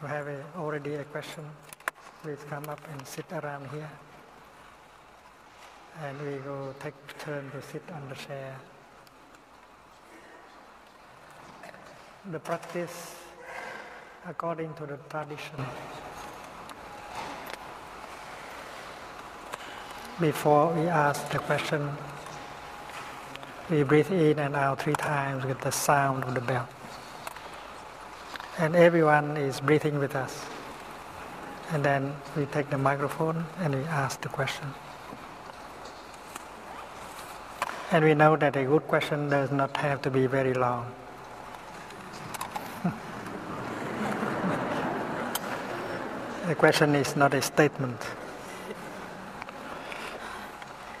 who have a, already a question, please come up and sit around here. And we will take turn to sit on the chair. The practice according to the tradition. Before we ask the question, we breathe in and out three times with the sound of the bell. And everyone is breathing with us. And then we take the microphone and we ask the question. And we know that a good question does not have to be very long. the question is not a statement.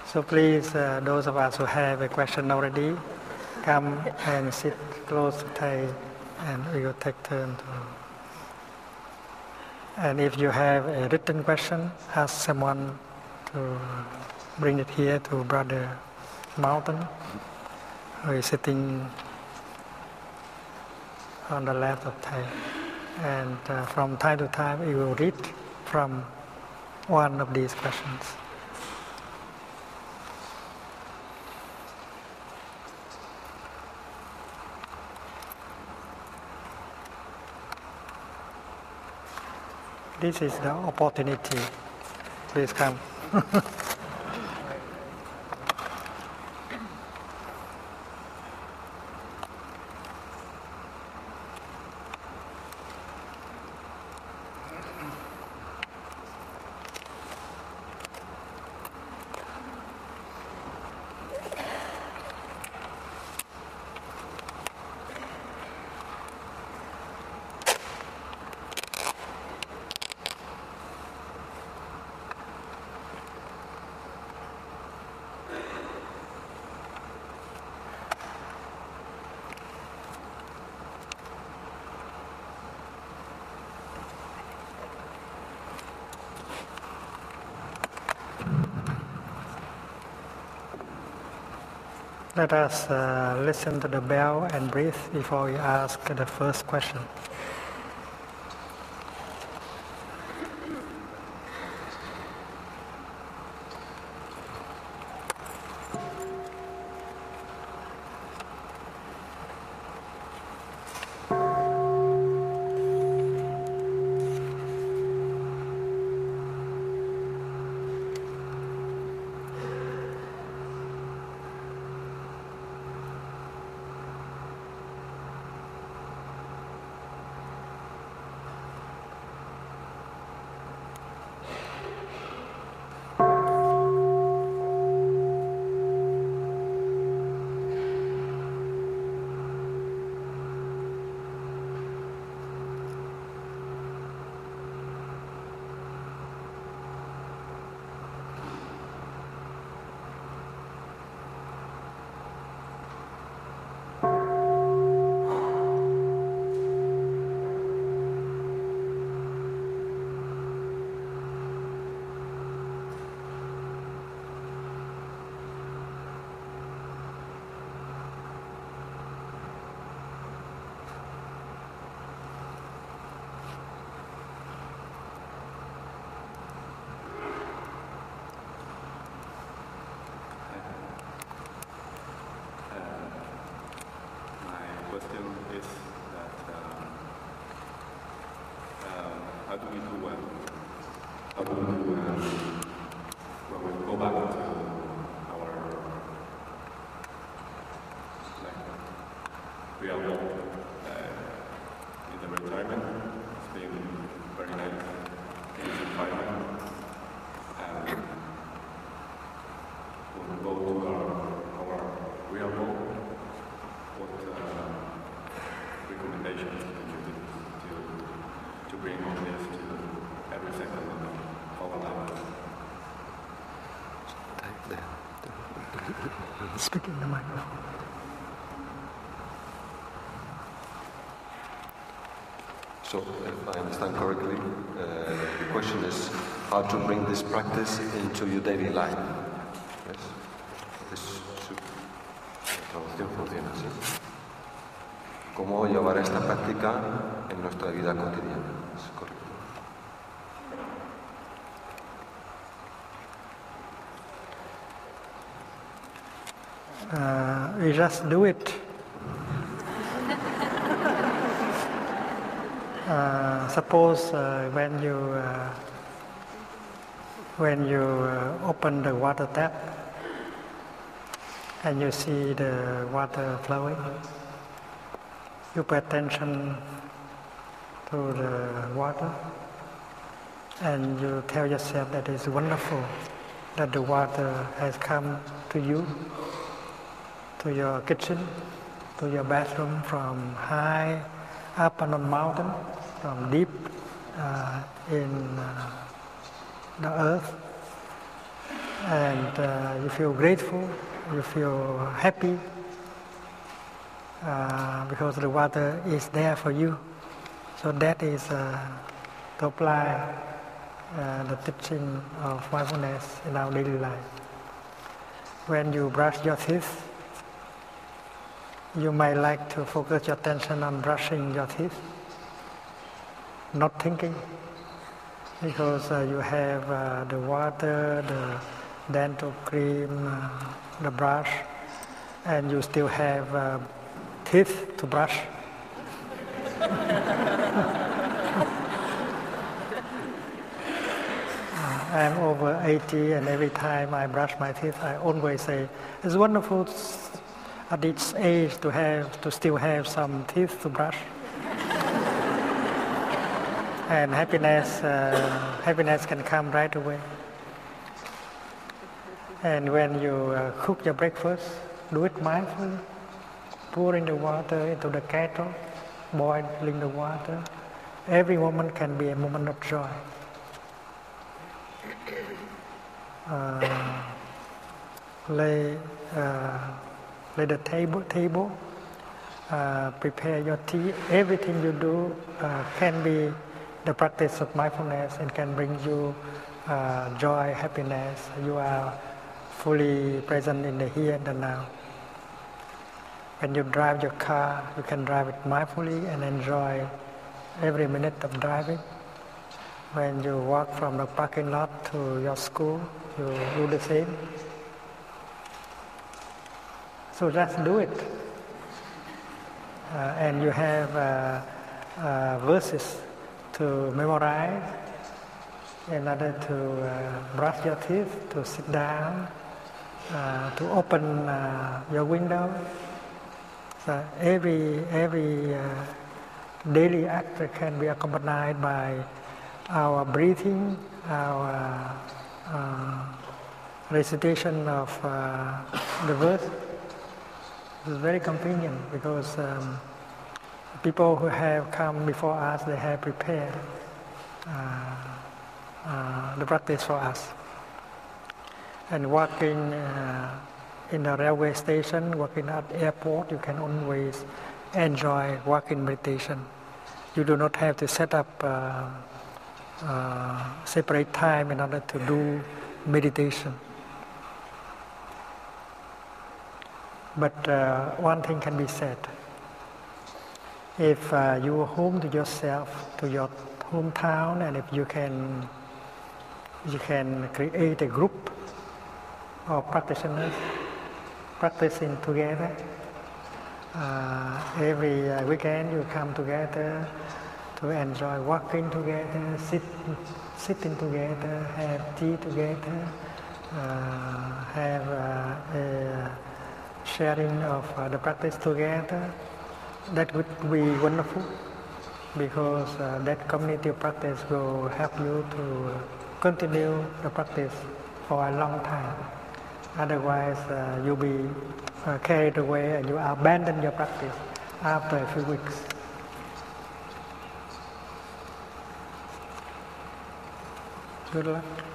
So please, uh, those of us who have a question already, come and sit close to Thầy and we will take turn to. And if you have a written question, ask someone to bring it here to Brother Mountain, who is sitting on the left of Thầy and uh, from time to time we will read from one of these questions. This is the opportunity. Please come. Let us uh, listen to the bell and breathe before we ask the first question. Understand correctly, uh, the question is how to bring this practice into your daily life. Yes? This should- traducción funciona así. ¿Cómo llevar esta práctica en nuestra vida cotidiana? Yes, correct. Uh, we just do it. Uh, suppose uh, when you uh, when you uh, open the water tap and you see the water flowing, you pay attention to the water and you tell yourself that it's wonderful that the water has come to you, to your kitchen, to your bathroom from high up on a mountain, from deep uh, in uh, the earth. And uh, you feel grateful, you feel happy because the water is there for you. So that is to apply uh, the teaching of mindfulness in our daily life. When you brush your teeth, you might like to focus your attention on brushing your teeth, not thinking, because uh, you have uh, the water, the dental cream, uh, the brush, and you still have uh, teeth to brush. I'm over 80 and every time I brush my teeth I always say it's wonderful at its age to have to still have some teeth to brush and happiness uh, happiness can come right away. And when you uh, cook your breakfast do it mindfully. Pouring the water into the kettle boiling the water. Every moment can be a moment of joy. Uh, lay uh, lay the table table uh, prepare your tea. Everything you do uh, can be the practice of mindfulness and can bring you uh, joy happiness you are fully present in the here and the now when you drive your car you can drive it mindfully and enjoy every minute of driving when you walk from the parking lot to your school, you do the same. So just do it. Uh, and you have uh, uh, verses to memorize in order to uh, brush your teeth, to sit down, uh, to open uh, your window. So every, every daily act can be accompanied by our breathing, our uh, recitation of uh, the verse It's very convenient because um, people who have come before us, they have prepared uh, uh the practice for us. And working uh, in the railway station, working at airport, you can always enjoy walking meditation. You do not have to set up uh, uh, separate time in order to do meditation. But uh, one thing can be said. If uh, you are home to yourself, to your hometown, and if you can, you can create a group of practitioners practicing together. Uh, every uh, weekend you come together to enjoy walking together, sit, sitting together, have tea together, uh, have uh, a sharing of uh, the practice together. That would be wonderful because uh, that community practice will help you to continue the practice for a long time. Otherwise, uh, you'll be uh, carried away and you abandon your practice after a few weeks. Good luck.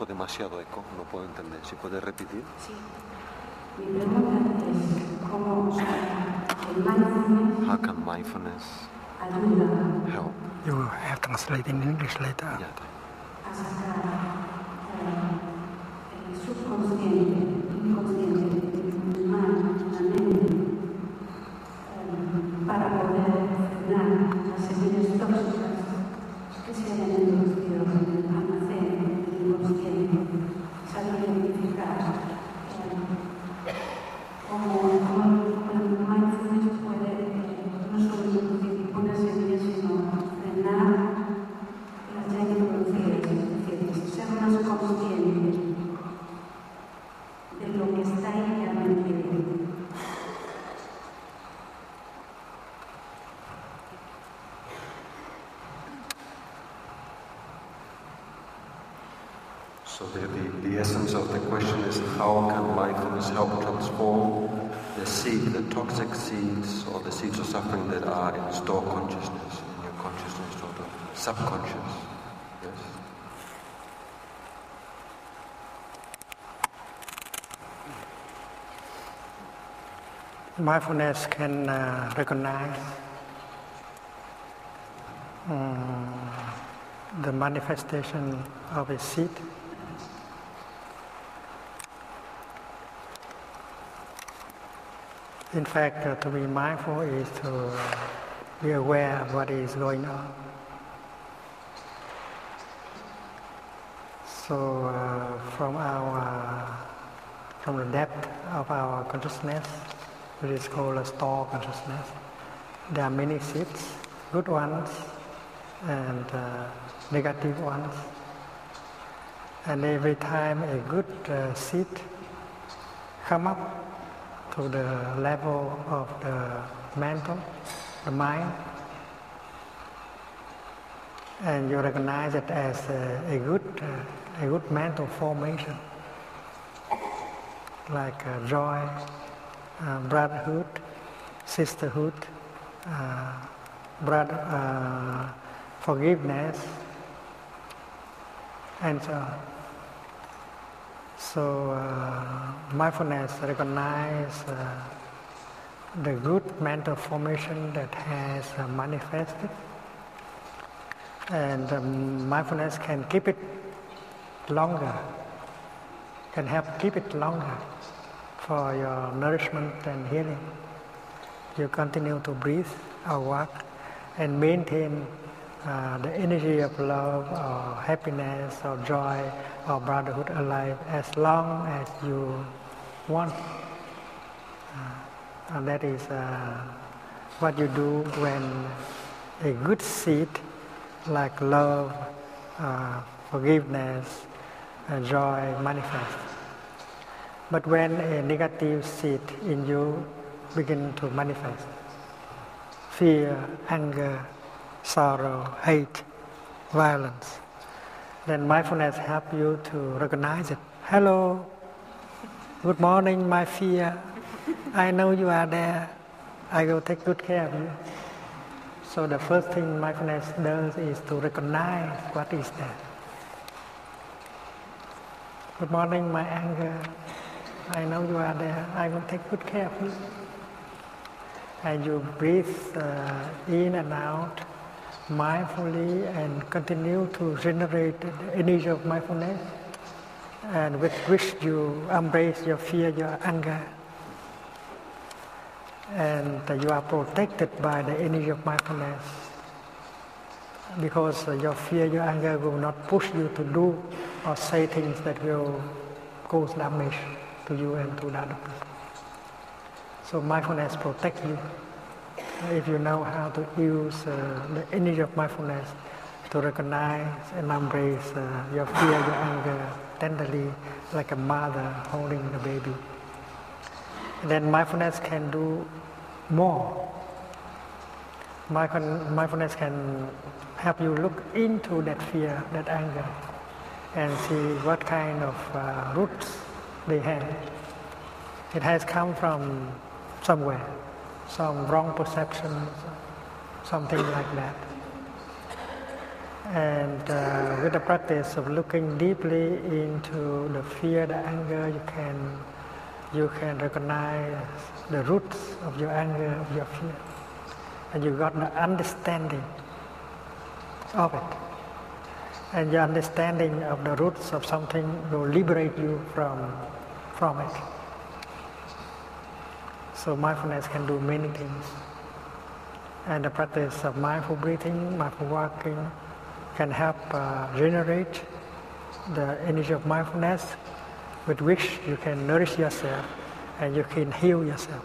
Cojo demasiado eco, no puedo entender. Si puedes repetir. Sí. Mi pregunta es cómo el mindfulness How can mindfulness ayuda help? You have translated in English later. Yeah. Subconscious. Yes? Mindfulness can uh, recognize um, the manifestation of a seed. In fact, uh, to be mindful is to be aware of what is going on. So, uh, from our from the depth of our consciousness, which is called a store consciousness. There are many seeds, good ones and uh, negative ones. And every time a good uh, seed come up to the level of the mental, the mind, and you recognize it as a, a good, uh, a good mental formation like uh, joy, uh, brotherhood, sisterhood, uh, brother, uh, forgiveness, and so on. So uh, mindfulness recognize uh, the good mental formation that has manifested, and um, mindfulness can keep it longer, can help keep it longer for your nourishment and healing. You continue to breathe or walk and maintain uh, the energy of love or happiness or joy or brotherhood alive as long as you want. Uh, and that is uh, what you do when a good seed like love, uh, forgiveness, joy manifests. But when a negative seed in you begin to manifest, fear, anger, sorrow, hate, violence, then mindfulness help you to recognize it. Hello, good morning, my fear. I know you are there. I will take good care of you. So the first thing mindfulness does is to recognize what is there. Good morning, my anger. I know you are there. I will take good care of you. And you breathe uh, in and out mindfully and continue to generate the energy of mindfulness and with which you embrace your fear, your anger. And you are protected by the energy of mindfulness because your fear, your anger will not push you to do or say things that will cause damage to you and to the other person. So mindfulness protects you if you know how to use uh, the energy of mindfulness to recognize and embrace uh, your fear, your anger tenderly, like a mother holding the baby. Then mindfulness can do more. Mindfulness can help you look into that fear, that anger, and see what kind of uh, roots they have. It has come from somewhere, some wrong perception, something like that. And uh, with the practice of looking deeply into the fear, the anger, you can you can recognize the roots of your anger, of your fear, and you got the understanding of it. And your understanding of the roots of something will liberate you from from it. So mindfulness can do many things. And the practice of mindful breathing, mindful walking can help uh, generate the energy of mindfulness with which you can nourish yourself and you can heal yourself.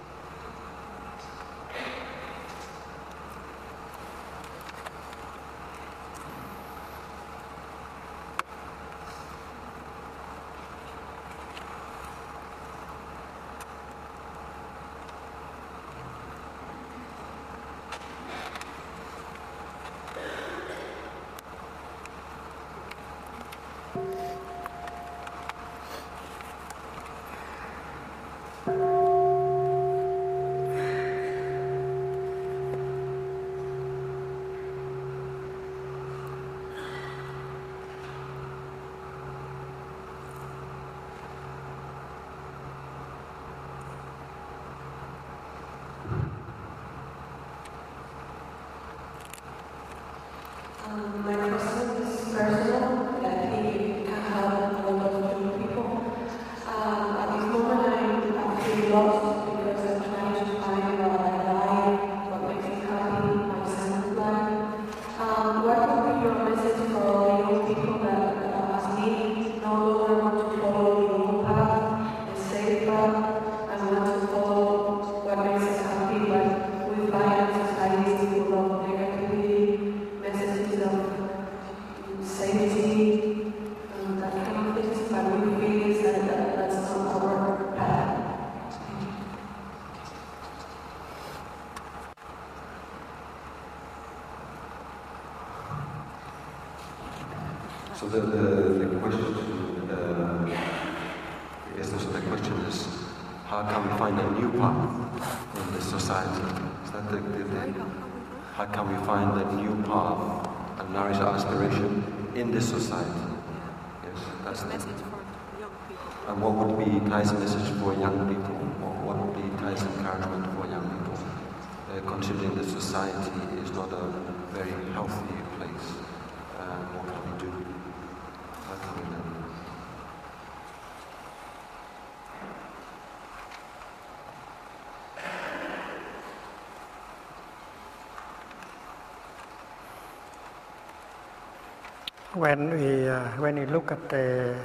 When we uh, when we look at the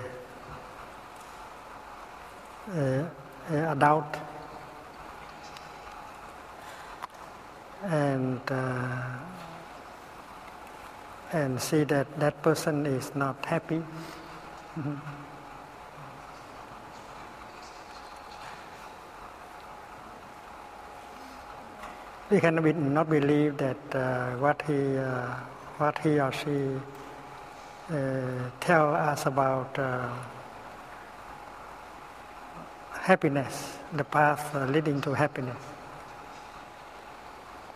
uh, uh, adult and uh, and see that that person is not happy. We can be, not believe that uh, what he uh, what he or she tell us about uh, happiness, the path uh, leading to happiness.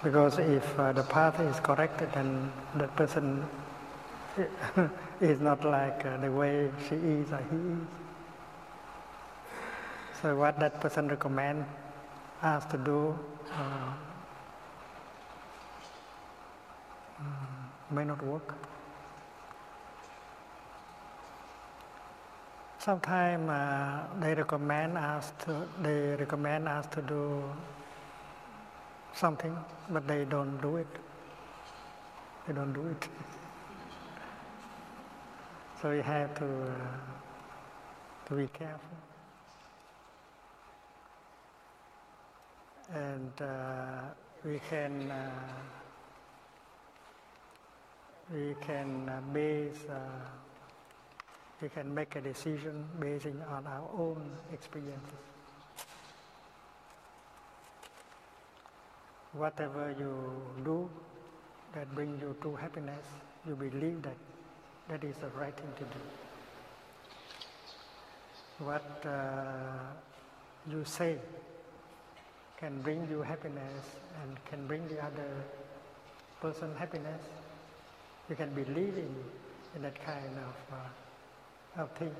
Because if uh, the path is correct, then the person is not like uh, the way she is or he is. So what that person recommend us to do uh, mm, may not work. Sometimes uh, they recommend us to they recommend us to do something, but they don't do it. They don't do it. so we have to uh, to be careful. And uh, we can uh, we can uh, base. We can make a decision based on our own experiences. Whatever you do that brings you true happiness, you believe that that is the right thing to do. what uh, you say can bring you happiness and can bring the other person happiness, you can believe in, in that kind of, uh, of thing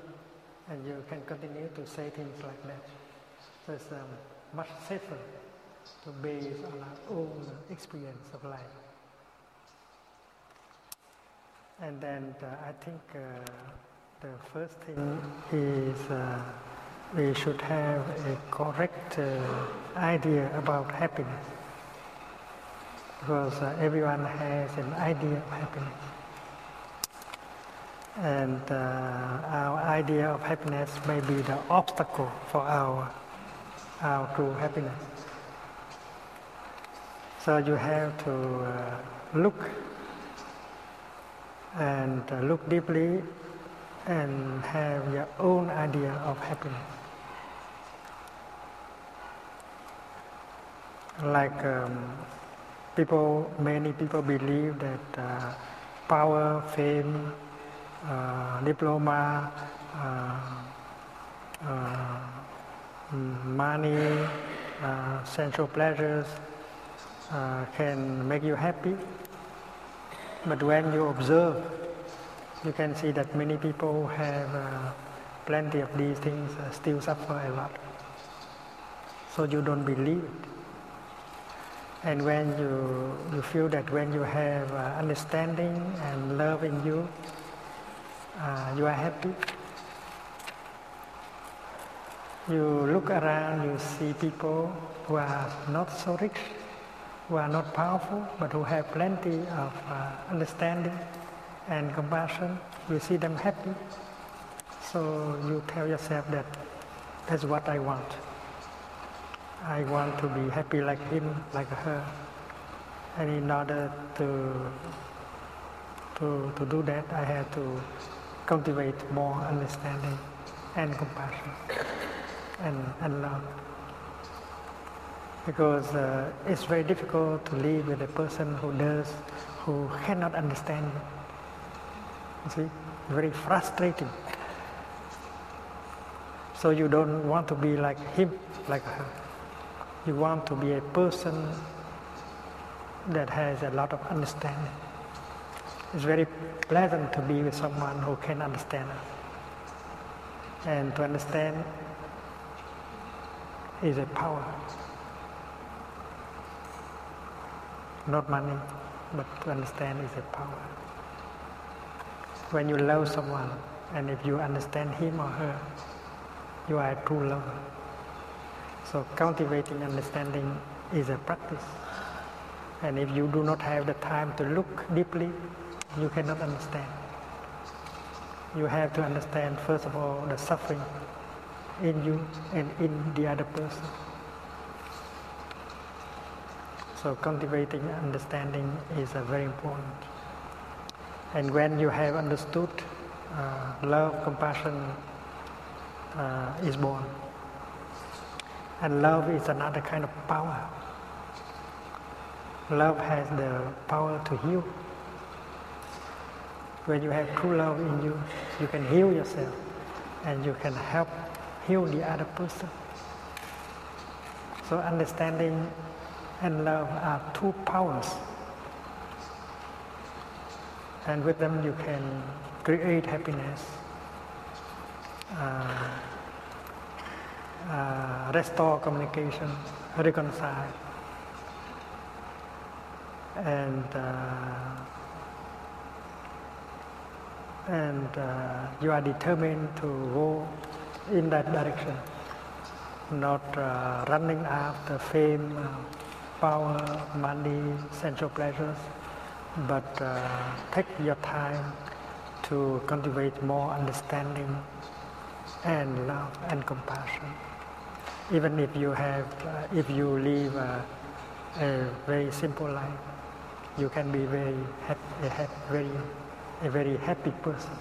and you can continue to say things like that. So it's um, much safer to base on our own experience of life. And then uh, I think uh, the first thing is uh, we should have a correct uh, idea about happiness. Because uh, everyone has an idea of happiness. And uh, our idea of happiness may be the obstacle for our, our true happiness. So you have to uh, look and uh, look deeply and have your own idea of happiness. Like um, people, many people believe that uh, power, fame, diploma, uh, uh, money, uh, sensual pleasures uh, can make you happy. But when you observe, you can see that many people have uh, plenty of these things uh, still suffer a lot. So you don't believe it. And when you, you feel that when you have uh, understanding and love in you, uh, you are happy. You look around, you see people who are not so rich, who are not powerful, but who have plenty of uh, understanding and compassion. You see them happy. So you tell yourself that that's what I want. I want to be happy like him, like her. And in order to, to, to do that, I have to cultivate more understanding and compassion and, and love. Because uh, it's very difficult to live with a person who does, who cannot understand you. You see, very frustrating. So you don't want to be like him, like her. You want to be a person that has a lot of understanding. It's very pleasant to be with someone who can understand us. And to understand is a power. Not money, but to understand is a power. When you love someone, and if you understand him or her, you are a true lover. So cultivating understanding is a practice. And if you do not have the time to look deeply, you cannot understand. You have to understand first of all the suffering in you and in the other person. So cultivating understanding is uh, very important. And when you have understood, uh, love, compassion uh, is born. And love is another kind of power. Love has the power to heal. When you have true love in you, you can heal yourself and you can help heal the other person. So understanding and love are two powers. And with them you can create happiness, uh, uh, restore communication, reconcile, and uh, and uh, you are determined to go in that direction, not uh, running after fame, uh, power, money, sensual pleasures, but uh, take your time to cultivate more understanding and love and compassion. Even if you have, uh, if you live a, a, very simple life, you can be very happy, very, a very happy person.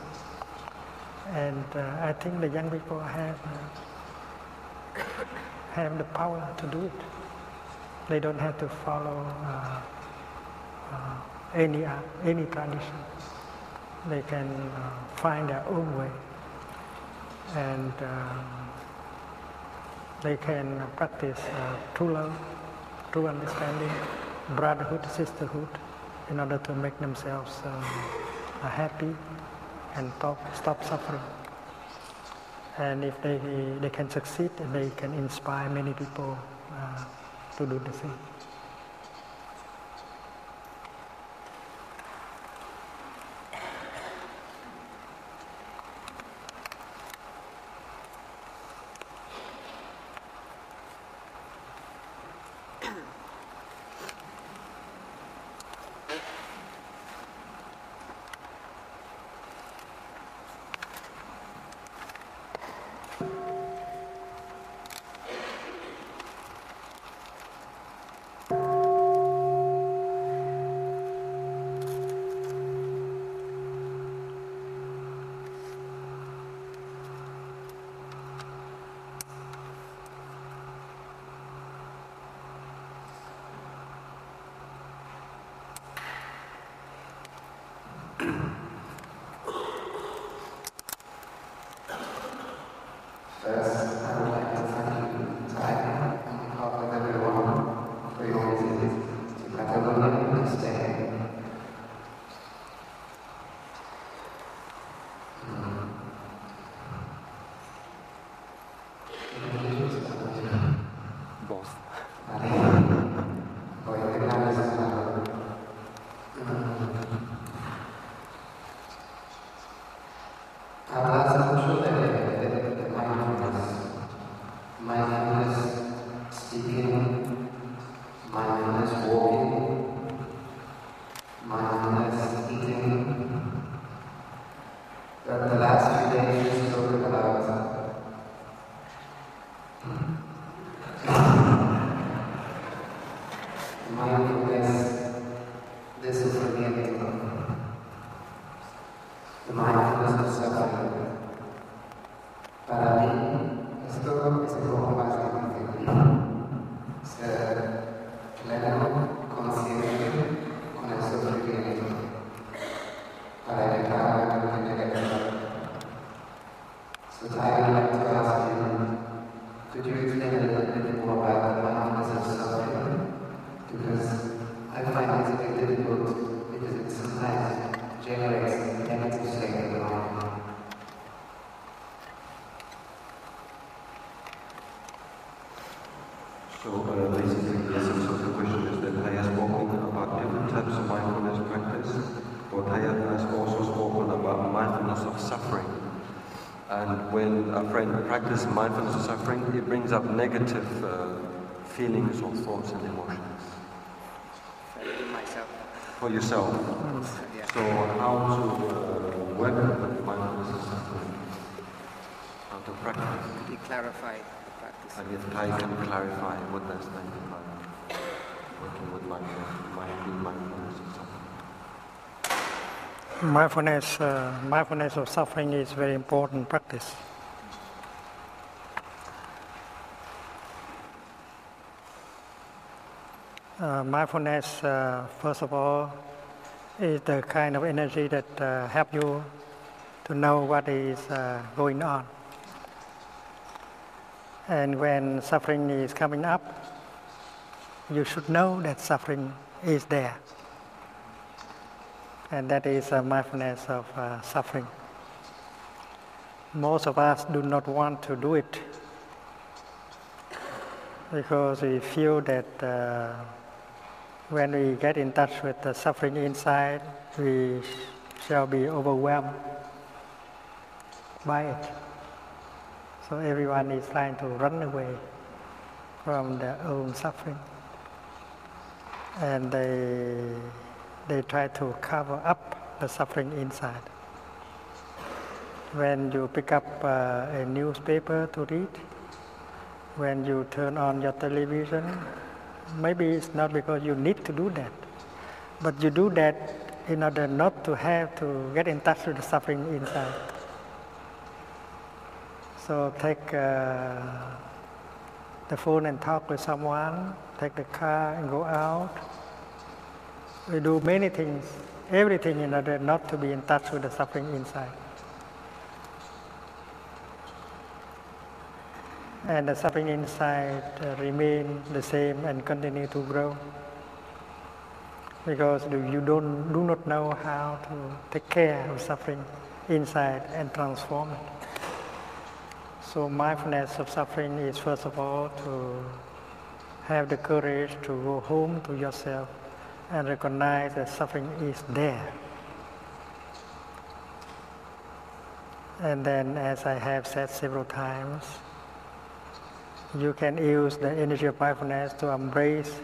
And uh, I think the young people have uh, have the power to do it. They don't have to follow uh, uh any uh, any tradition. They can find their own way. and they can practice true love, true understanding, brotherhood, sisterhood, in order to make themselves um, happy and stop, stop suffering. And if they, they can succeed, they can inspire many people uh, to do the same. Fast. Practice mindfulness of suffering, it brings up negative uh, feelings or thoughts and emotions. For yourself. Yeah. So how to uh, work with mindfulness of suffering? How to practice? Be clarified the practice. And if I can clarify what does that mean by working with mindfulness, mindfulness of suffering? Mindfulness, uh, mindfulness of suffering is very important practice. Uh, mindfulness, uh, first of all, is the kind of energy that uh, help you to know what is uh, going on. And when suffering is coming up, you should know that suffering is there. And that is a mindfulness of uh, suffering. Most of us do not want to do it because we feel that uh, when we get in touch with the suffering inside, we shall be overwhelmed by it. So everyone is trying to run away from their own suffering. And they, they try to cover up the suffering inside. When you pick up uh, a newspaper to read, when you turn on your television, maybe it's not because you need to do that, but you do that in order not to have to get in touch with the suffering inside. So take uh, the phone and talk with someone, take the car and go out. We do many things, everything in order not to be in touch with the suffering inside. And the suffering inside uh, remain the same and continue to grow because you don't do not know how to take care of suffering inside and transform it. So mindfulness of suffering is first of all to have the courage to go home to yourself and recognize that suffering is there. And then, as I have said several times, you can use the energy of mindfulness to embrace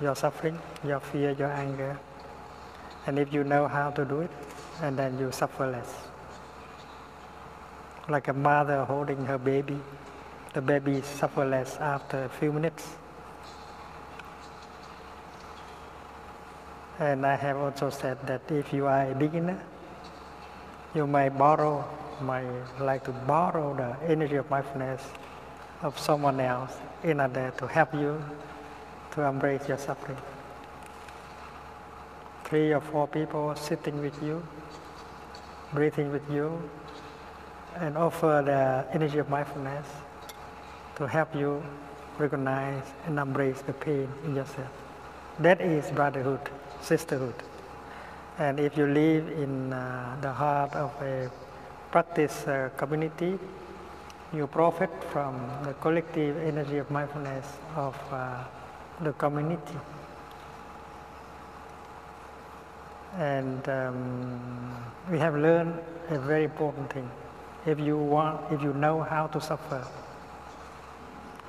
your suffering, your fear, your anger. And if you know how to do it, and then you suffer less. Like a mother holding her baby, the baby suffer less after a few minutes. And I have also said that if you are a beginner, you may borrow, might like to borrow the energy of mindfulness of someone else in order to help you to embrace your suffering. Three or four people sitting with you, breathing with you, and offer the energy of mindfulness to help you recognize and embrace the pain in yourself. That is brotherhood, sisterhood. And if you live in uh, the heart of a practice uh, community, you profit from the collective energy of mindfulness of uh, the community. And um, we have learned a very important thing. If you want, if you know how to suffer,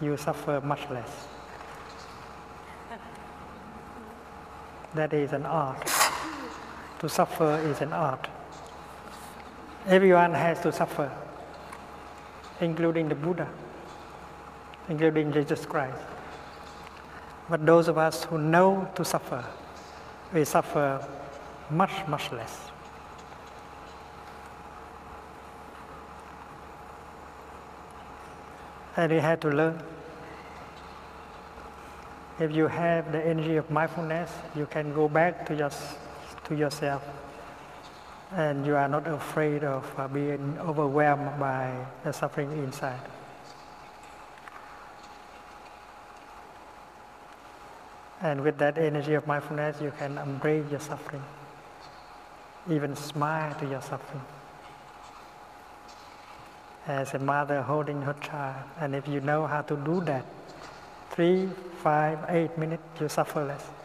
you suffer much less. That is an art. To suffer is an art. Everyone has to suffer, including the Buddha, including Jesus Christ. But those of us who know to suffer, we suffer much, much less. And we have to learn. If you have the energy of mindfulness, you can go back to, your, to yourself and you are not afraid of uh, being overwhelmed by the suffering inside. And with that energy of mindfulness, you can embrace your suffering, even smile to your suffering. As a mother holding her child, and if you know how to do that, three, five, eight minutes, you suffer less.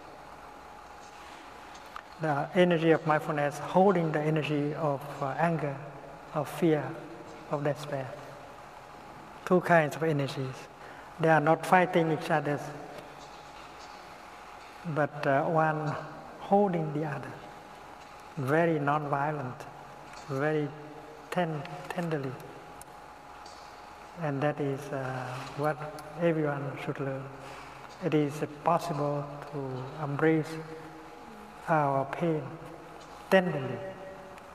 The energy of mindfulness holding the energy of uh, anger, of fear, of despair. Two kinds of energies. They are not fighting each other but uh, one holding the other, very non-violent, very ten- tenderly. And that is uh, what everyone should learn. It is possible to embrace our pain tenderly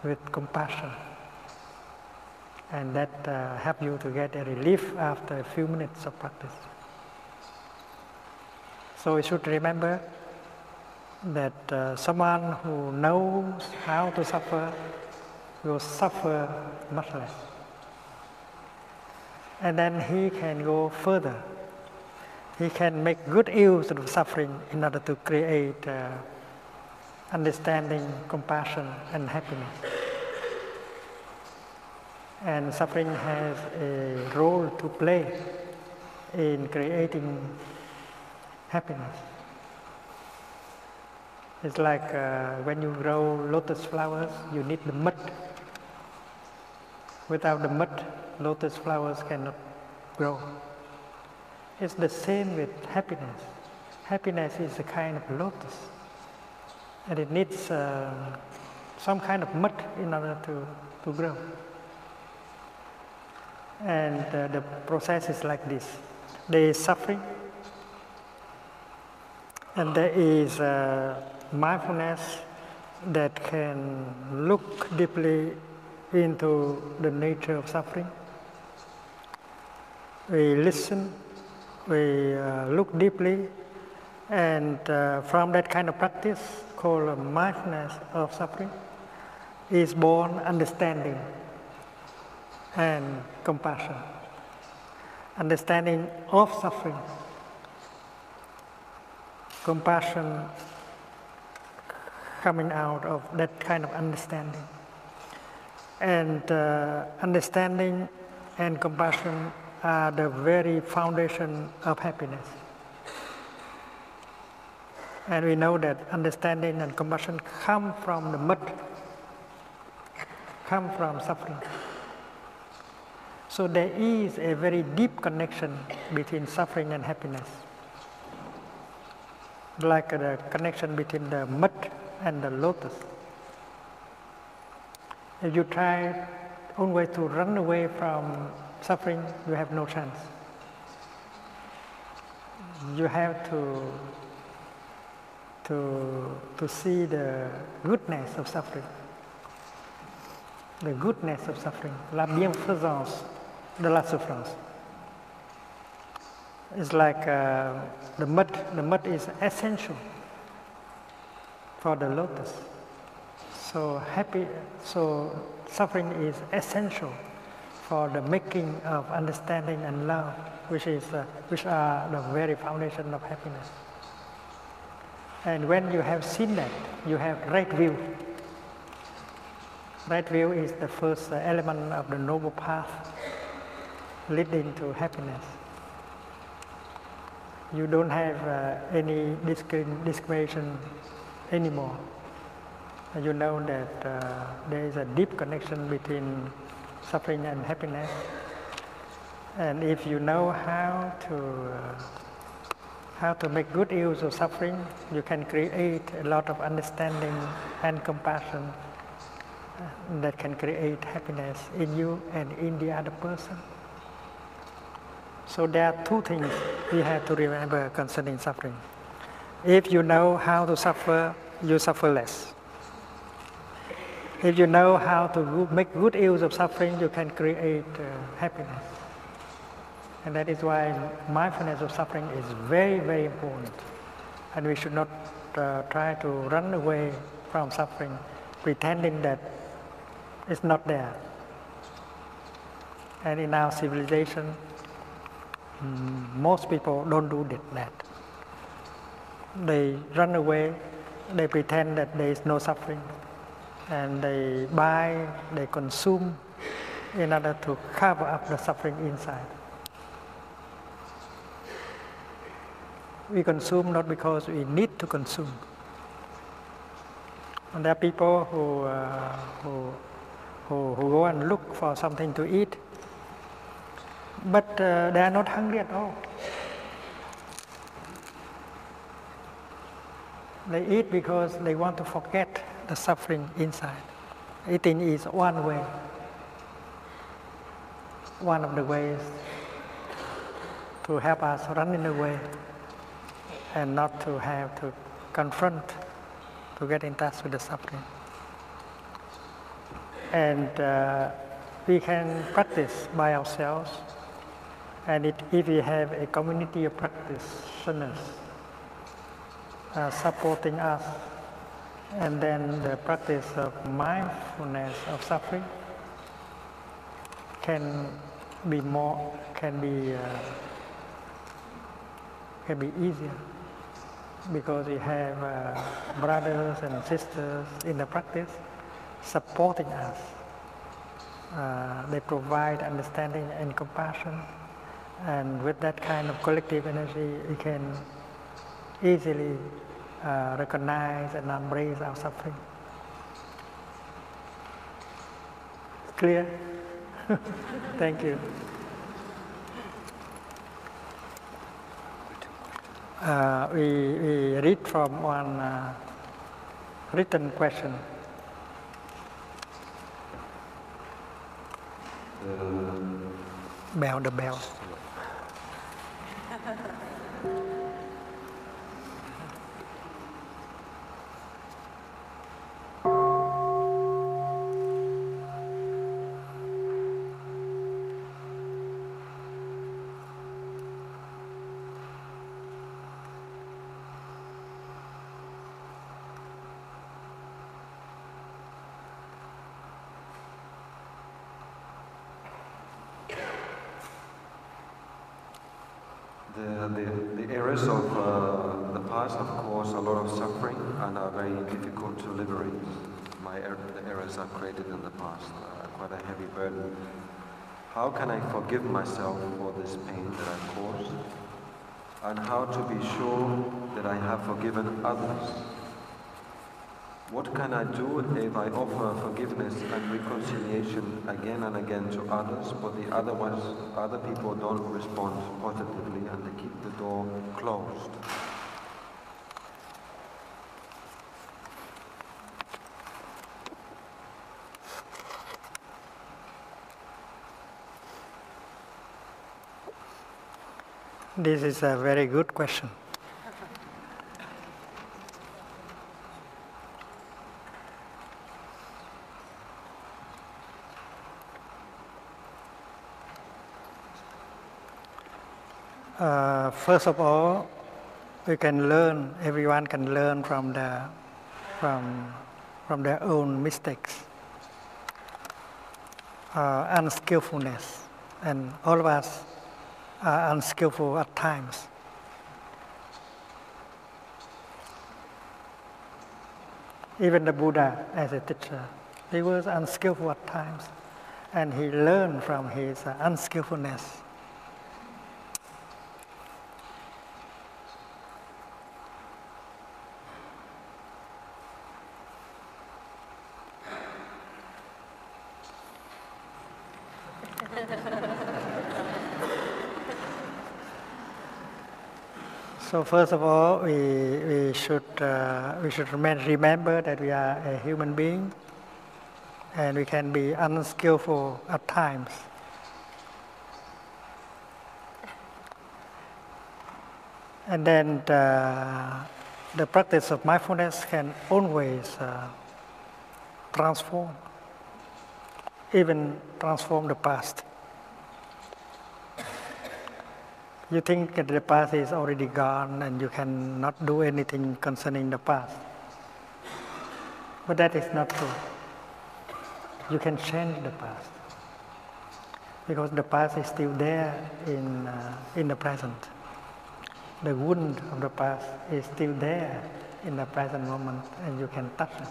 with compassion. And that uh, help you to get a relief after a few minutes of practice. So we should remember that uh, someone who knows how to suffer will suffer much less. And then he can go further. He can make good use of suffering in order to create uh, understanding, compassion, and happiness. And suffering has a role to play in creating happiness. It's like uh, when you grow lotus flowers, you need the mud. Without the mud, lotus flowers cannot grow. It's the same with happiness. Happiness is a kind of lotus, and it needs uh, some kind of mud in order to, to grow. And uh, the process is like this there is suffering, and there is uh, mindfulness that can look deeply into the nature of suffering. We listen, we uh, look deeply, and uh, from that kind of practice called the mindfulness of suffering is born understanding and compassion. understanding of suffering, compassion coming out of that kind of understanding. And uh, understanding and compassion are the very foundation of happiness. And we know that understanding and compassion come from the mud, come from suffering. So there is a very deep connection between suffering and happiness. Like the connection between the mud and the lotus. If you try always to run away from suffering, you have no chance. You have to to, to see the goodness of suffering. The goodness of suffering, la bienfaisance de la souffrance. It's like uh, the mud, the mud is essential for the lotus. So happy, so suffering is essential for the making of understanding and love, which is, uh, which are the very foundation of happiness. And when you have seen that, you have right view. Right view is the first element of the noble path leading to happiness. You don't have uh, any discrimination anymore. You know that uh, there is a deep connection between suffering and happiness. And if you know how to uh, how to make good use of suffering, you can create a lot of understanding and compassion uh, that can create happiness in you and in the other person. So there are two things we have to remember concerning suffering. If you know how to suffer, you suffer less. If you know how to make good use of suffering, you can create uh, happiness. And that is why mindfulness of suffering is very, very important. And we should not uh, try to run away from suffering, pretending that it's not there. And in our civilization, mm, most people don't do that. They run away, they pretend that there is no suffering, and they buy, they consume in order to cover up the suffering inside. We consume not because we need to consume. And there are people who, uh, who, who, who, go and look for something to eat, but uh, they are not hungry at all. They eat because they want to forget the suffering inside. Eating is one way, one of the ways to help us running away and not to have to confront, to get in touch with the suffering. And uh, we can practice by ourselves, and it, if we have a community of practitioners uh, supporting us, and then the practice of mindfulness of suffering can be more, can be, uh, can be easier because we have uh, brothers and sisters in the practice supporting us. Uh, they provide understanding and compassion, and with that kind of collective energy, we can easily uh, recognize and embrace our suffering. Clear? Thank you. Uh, we, we read from one uh, written question. bell the bell. The, the, the errors of uh, the past have caused a lot of suffering and are very difficult to liberate. My er- the errors I've created in the past quite a heavy burden. How can I forgive myself for this pain that I've caused? And how to be sure that I have forgiven others? What can I do if I offer forgiveness and reconciliation again and again to others, but the other ones, other people don't respond positively and they keep the door closed? This is a very good question. Uh, first of all, we can learn. Everyone can learn from the from from their own mistakes, uh, unskillfulness, and all of us are unskillful at times. Even the Buddha, as a teacher, he was unskillful at times, and he learned from his unskillfulness. So first of all, we, we should uh, we should remember that we are a human being, and we can be unskillful at times. And then the, the practice of mindfulness can always uh, transform, even transform the past. You think that the past is already gone and you cannot do anything concerning the past. But that is not true. You can change the past. Because the past is still there in, uh, in the present. The wound of the past is still there in the present moment and you can touch it.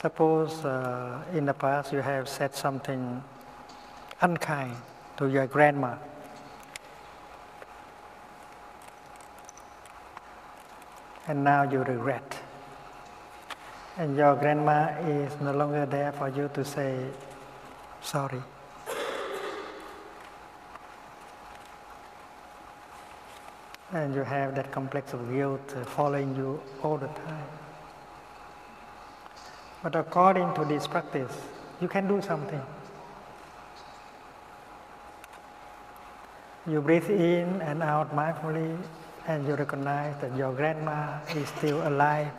Suppose uh, in the past you have said something unkind to your grandma. And now you regret. And your grandma is no longer there for you to say sorry. And you have that complex of guilt following you all the time. But according to this practice, you can do something. You breathe in and out mindfully, and you recognize that your grandma is still alive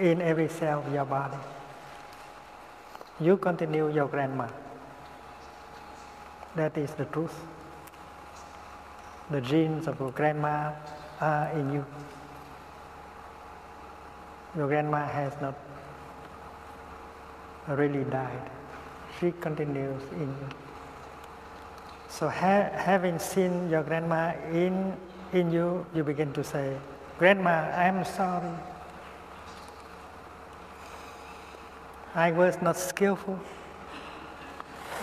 in every cell of your body. You continue your grandma. That is the truth. The genes of your grandma are in you. Your grandma has not really died. She continues in you. So ha- having seen your grandma in, in you, you begin to say, Grandma, I'm sorry. I was not skillful.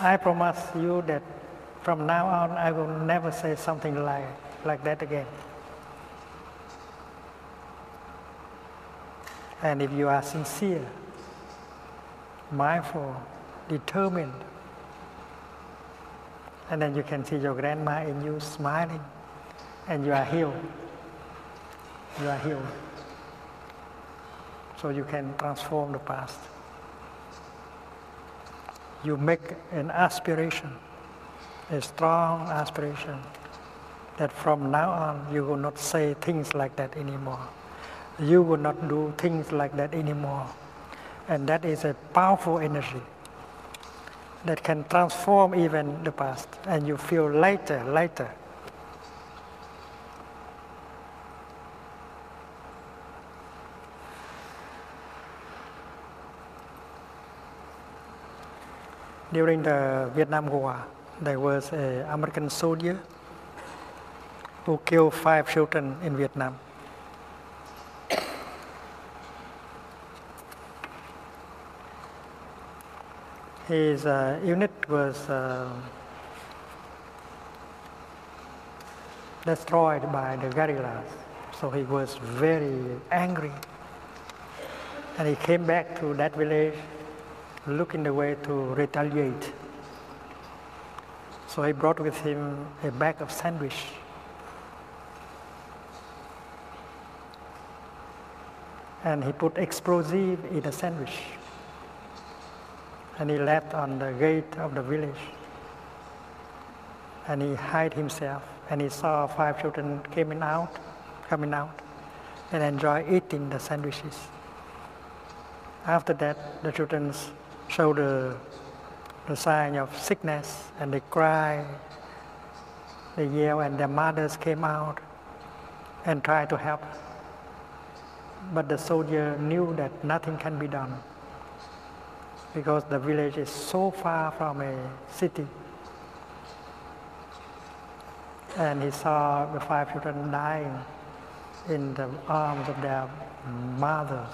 I promise you that from now on I will never say something like, like that again. And if you are sincere, mindful, determined, and then you can see your grandma in you smiling, and you are healed. You are healed. So you can transform the past. You make an aspiration, a strong aspiration, that from now on you will not say things like that anymore. You will not do things like that anymore. And that is a powerful energy that can transform even the past, and you feel lighter, lighter. During the Vietnam War, there was an American soldier who killed five children in Vietnam. His uh, unit was uh, destroyed by the guerrillas, so he was very angry. And he came back to that village looking the way to retaliate. So he brought with him a bag of sandwich. And he put explosive in the sandwich. And he left on the gate of the village. And he hid himself. And he saw five children coming out, coming out, and enjoy eating the sandwiches. After that, the children showed the, the sign of sickness and they cry, they yell, and their mothers came out and tried to help. But the soldier knew that nothing can be done because the village is so far from a city. And he saw the five children dying in the arms of their mothers.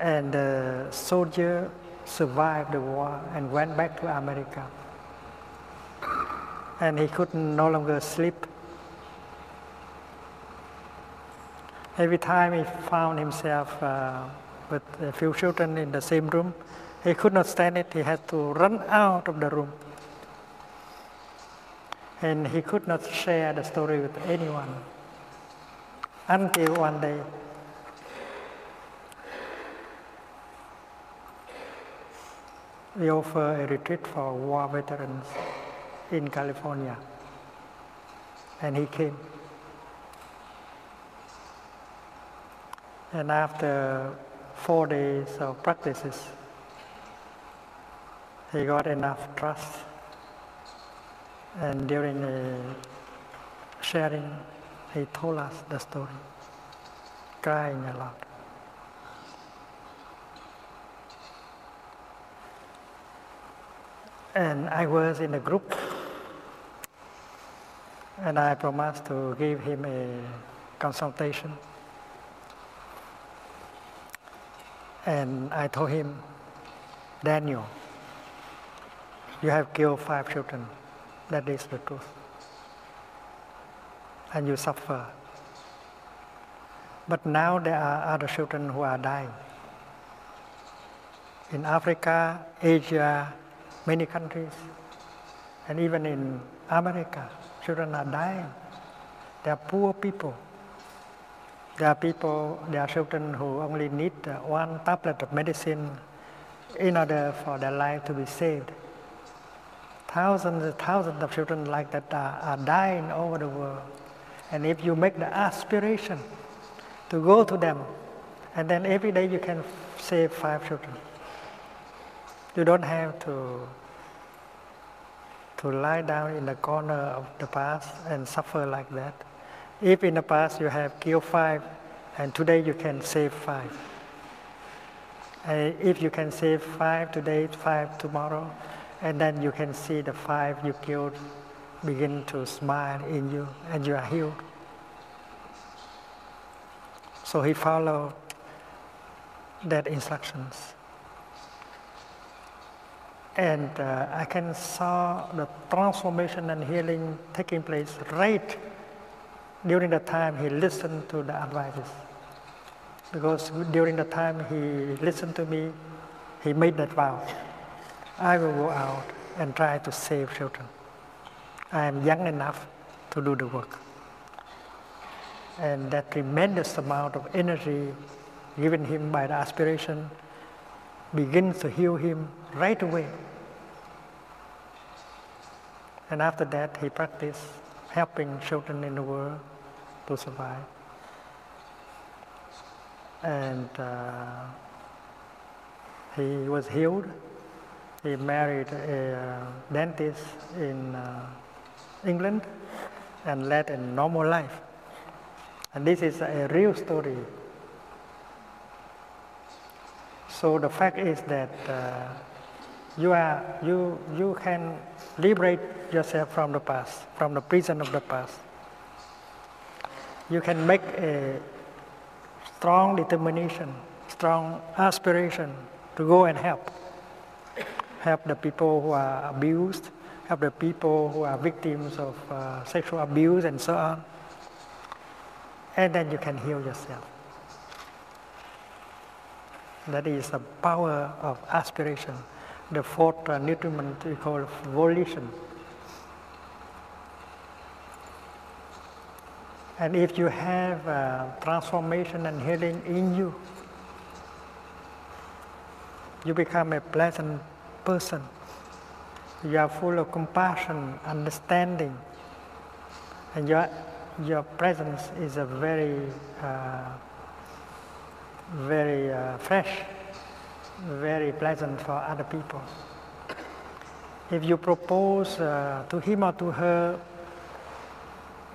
And the soldier survived the war and went back to America. And he could no longer sleep. Every time he found himself uh, with a few children in the same room, he could not stand it. He had to run out of the room. And he could not share the story with anyone until one day we offer a retreat for war veterans in California. And he came. And after four days of practices, he got enough trust. And during the sharing, he told us the story, crying a lot. And I was in a group, and I promised to give him a consultation. And I told him, Daniel, you have killed five children. That is the truth. And you suffer. But now there are other children who are dying. In Africa, Asia, many countries, and even in America, children are dying. They are poor people. There are people, there are children who only need one tablet of medicine in order for their life to be saved. Thousands and thousands of children like that are, are dying over the world. And if you make the aspiration to go to them, and then every day you can save five children. You don't have to to lie down in the corner of the past and suffer like that. If in the past you have killed five, and today you can save five. And if you can save five today, five tomorrow, and then you can see the five you killed begin to smile in you, and you are healed. So he followed that instructions. And uh, I can saw the transformation and healing taking place right during the time he listened to the advices. Because during the time he listened to me, he made that vow. I will go out and try to save children. I am young enough to do the work. And that tremendous amount of energy given him by the aspiration begins to heal him right away. And after that, he practiced helping children in the world to survive. And uh, he was healed. He married a dentist in uh, England and led a normal life. And this is a real story. So the fact is that uh, You, are, you, you can liberate yourself from the past, from the prison of the past. You can make a strong determination, strong aspiration to go and help. Help the people who are abused, help the people who are victims of uh, sexual abuse and so on. And then you can heal yourself. That is the power of aspiration. The fourth uh, nutriment we call volition. And if you have uh, transformation and healing in you, you become a pleasant person. You are full of compassion, understanding, and your, your presence is a very, uh, very uh, fresh, very pleasant for other people. If you propose uh, to him or to her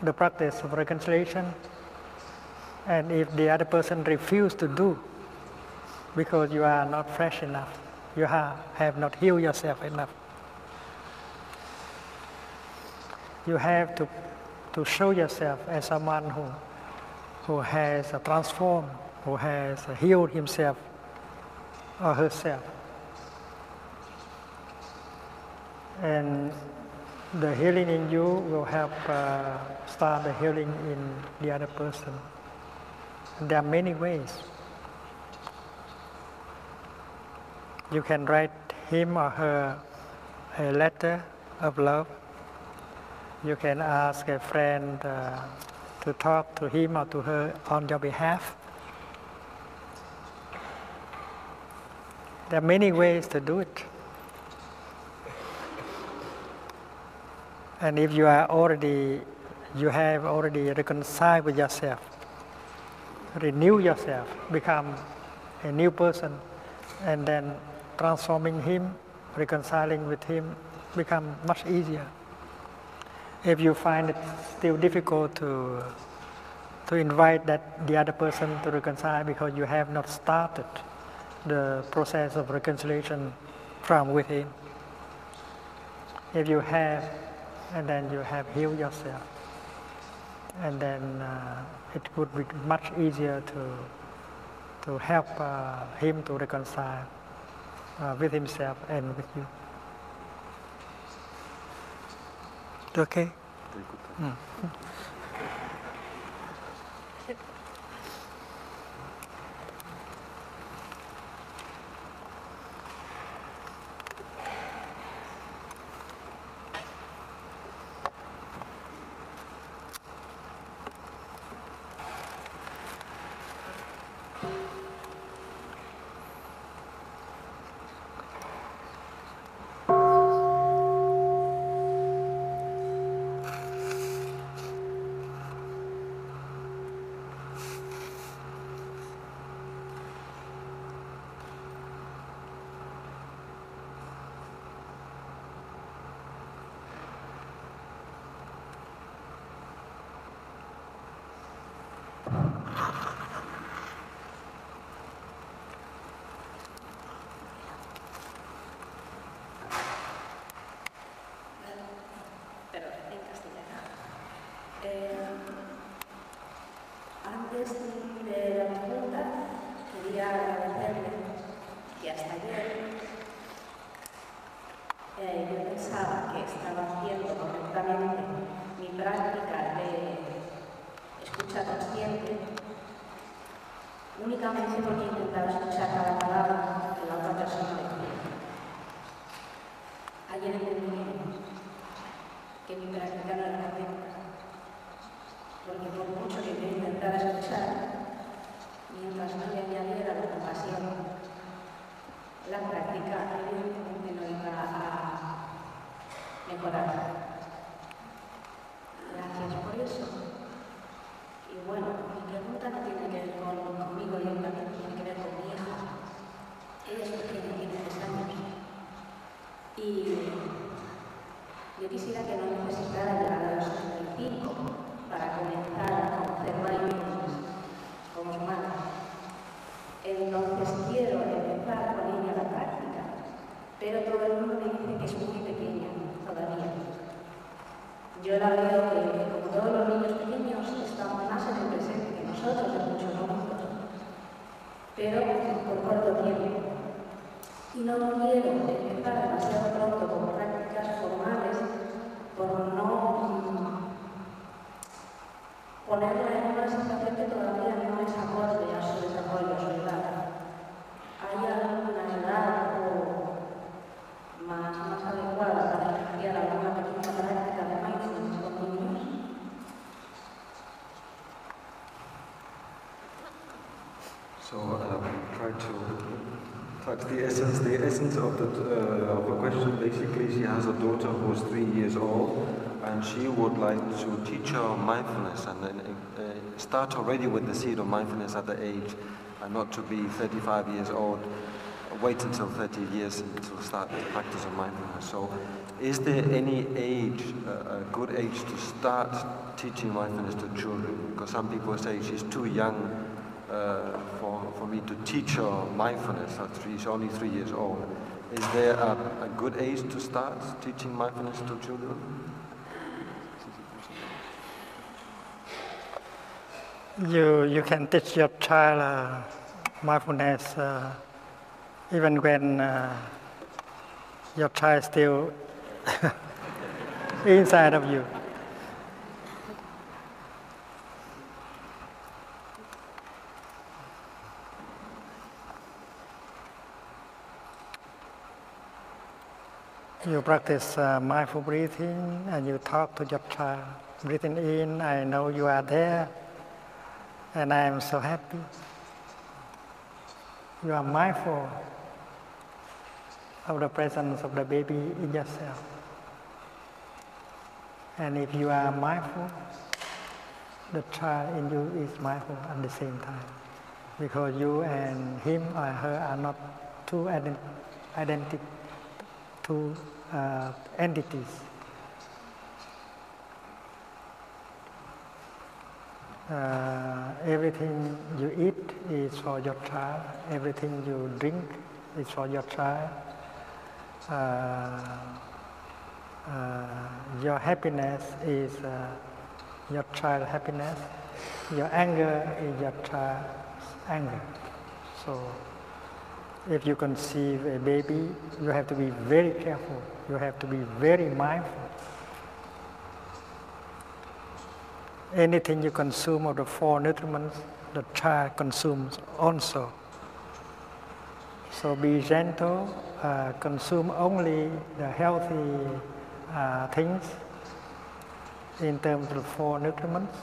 the practice of reconciliation, and if the other person refuses to do because you are not fresh enough, you have, have not healed yourself enough, you have to, to show yourself as someone who, who has transformed, who has healed himself or herself. And the healing in you will help uh, start the healing in the other person. And there are many ways. You can write him or her a letter of love. You can ask a friend uh, to talk to him or to her on your behalf. There are many ways to do it. And if you are already, you have already reconciled with yourself, renew yourself, become a new person, and then transforming him, reconciling with him, become much easier. If you find it still difficult to to invite that the other person to reconcile because you have not started the process of reconciliation from within. If you have, and then you have healed yourself, and then uh, it would be much easier to to help uh, him to reconcile uh, with himself and with you. Okay. Mm. Essence. Of the uh, of question. Basically, she has a daughter who is three years old, and she would like to teach her mindfulness and then uh, start already with the seed of mindfulness at the age, and not to be 35 years old. Wait until 30 years to start the practice of mindfulness. So, is there any age, uh, a good age to start teaching mindfulness to children? Because some people say she's too young uh, me to teach her mindfulness. She's only three years old. Is there a, a good age to start teaching mindfulness to children? You, you can teach your child uh, mindfulness uh, even when uh, your child is still inside of you. You practice uh, mindful breathing and you talk to your child. Breathing in, I know you are there and I am so happy. You are mindful of the presence of the baby in yourself. And if you are mindful, the child in you is mindful at the same time. Because you and him or her are not two ident- identical, two uh, entities. Uh, everything you eat is for your child. Everything you drink is for your child. Uh, uh, your happiness is uh, your child happiness. Your anger is your child's anger. So, if you conceive a baby, you have to be very careful. You have to be very mindful. Anything you consume of the four nutriments, the child consumes also. So be gentle, uh, consume only the healthy uh, things in terms of four nutriments.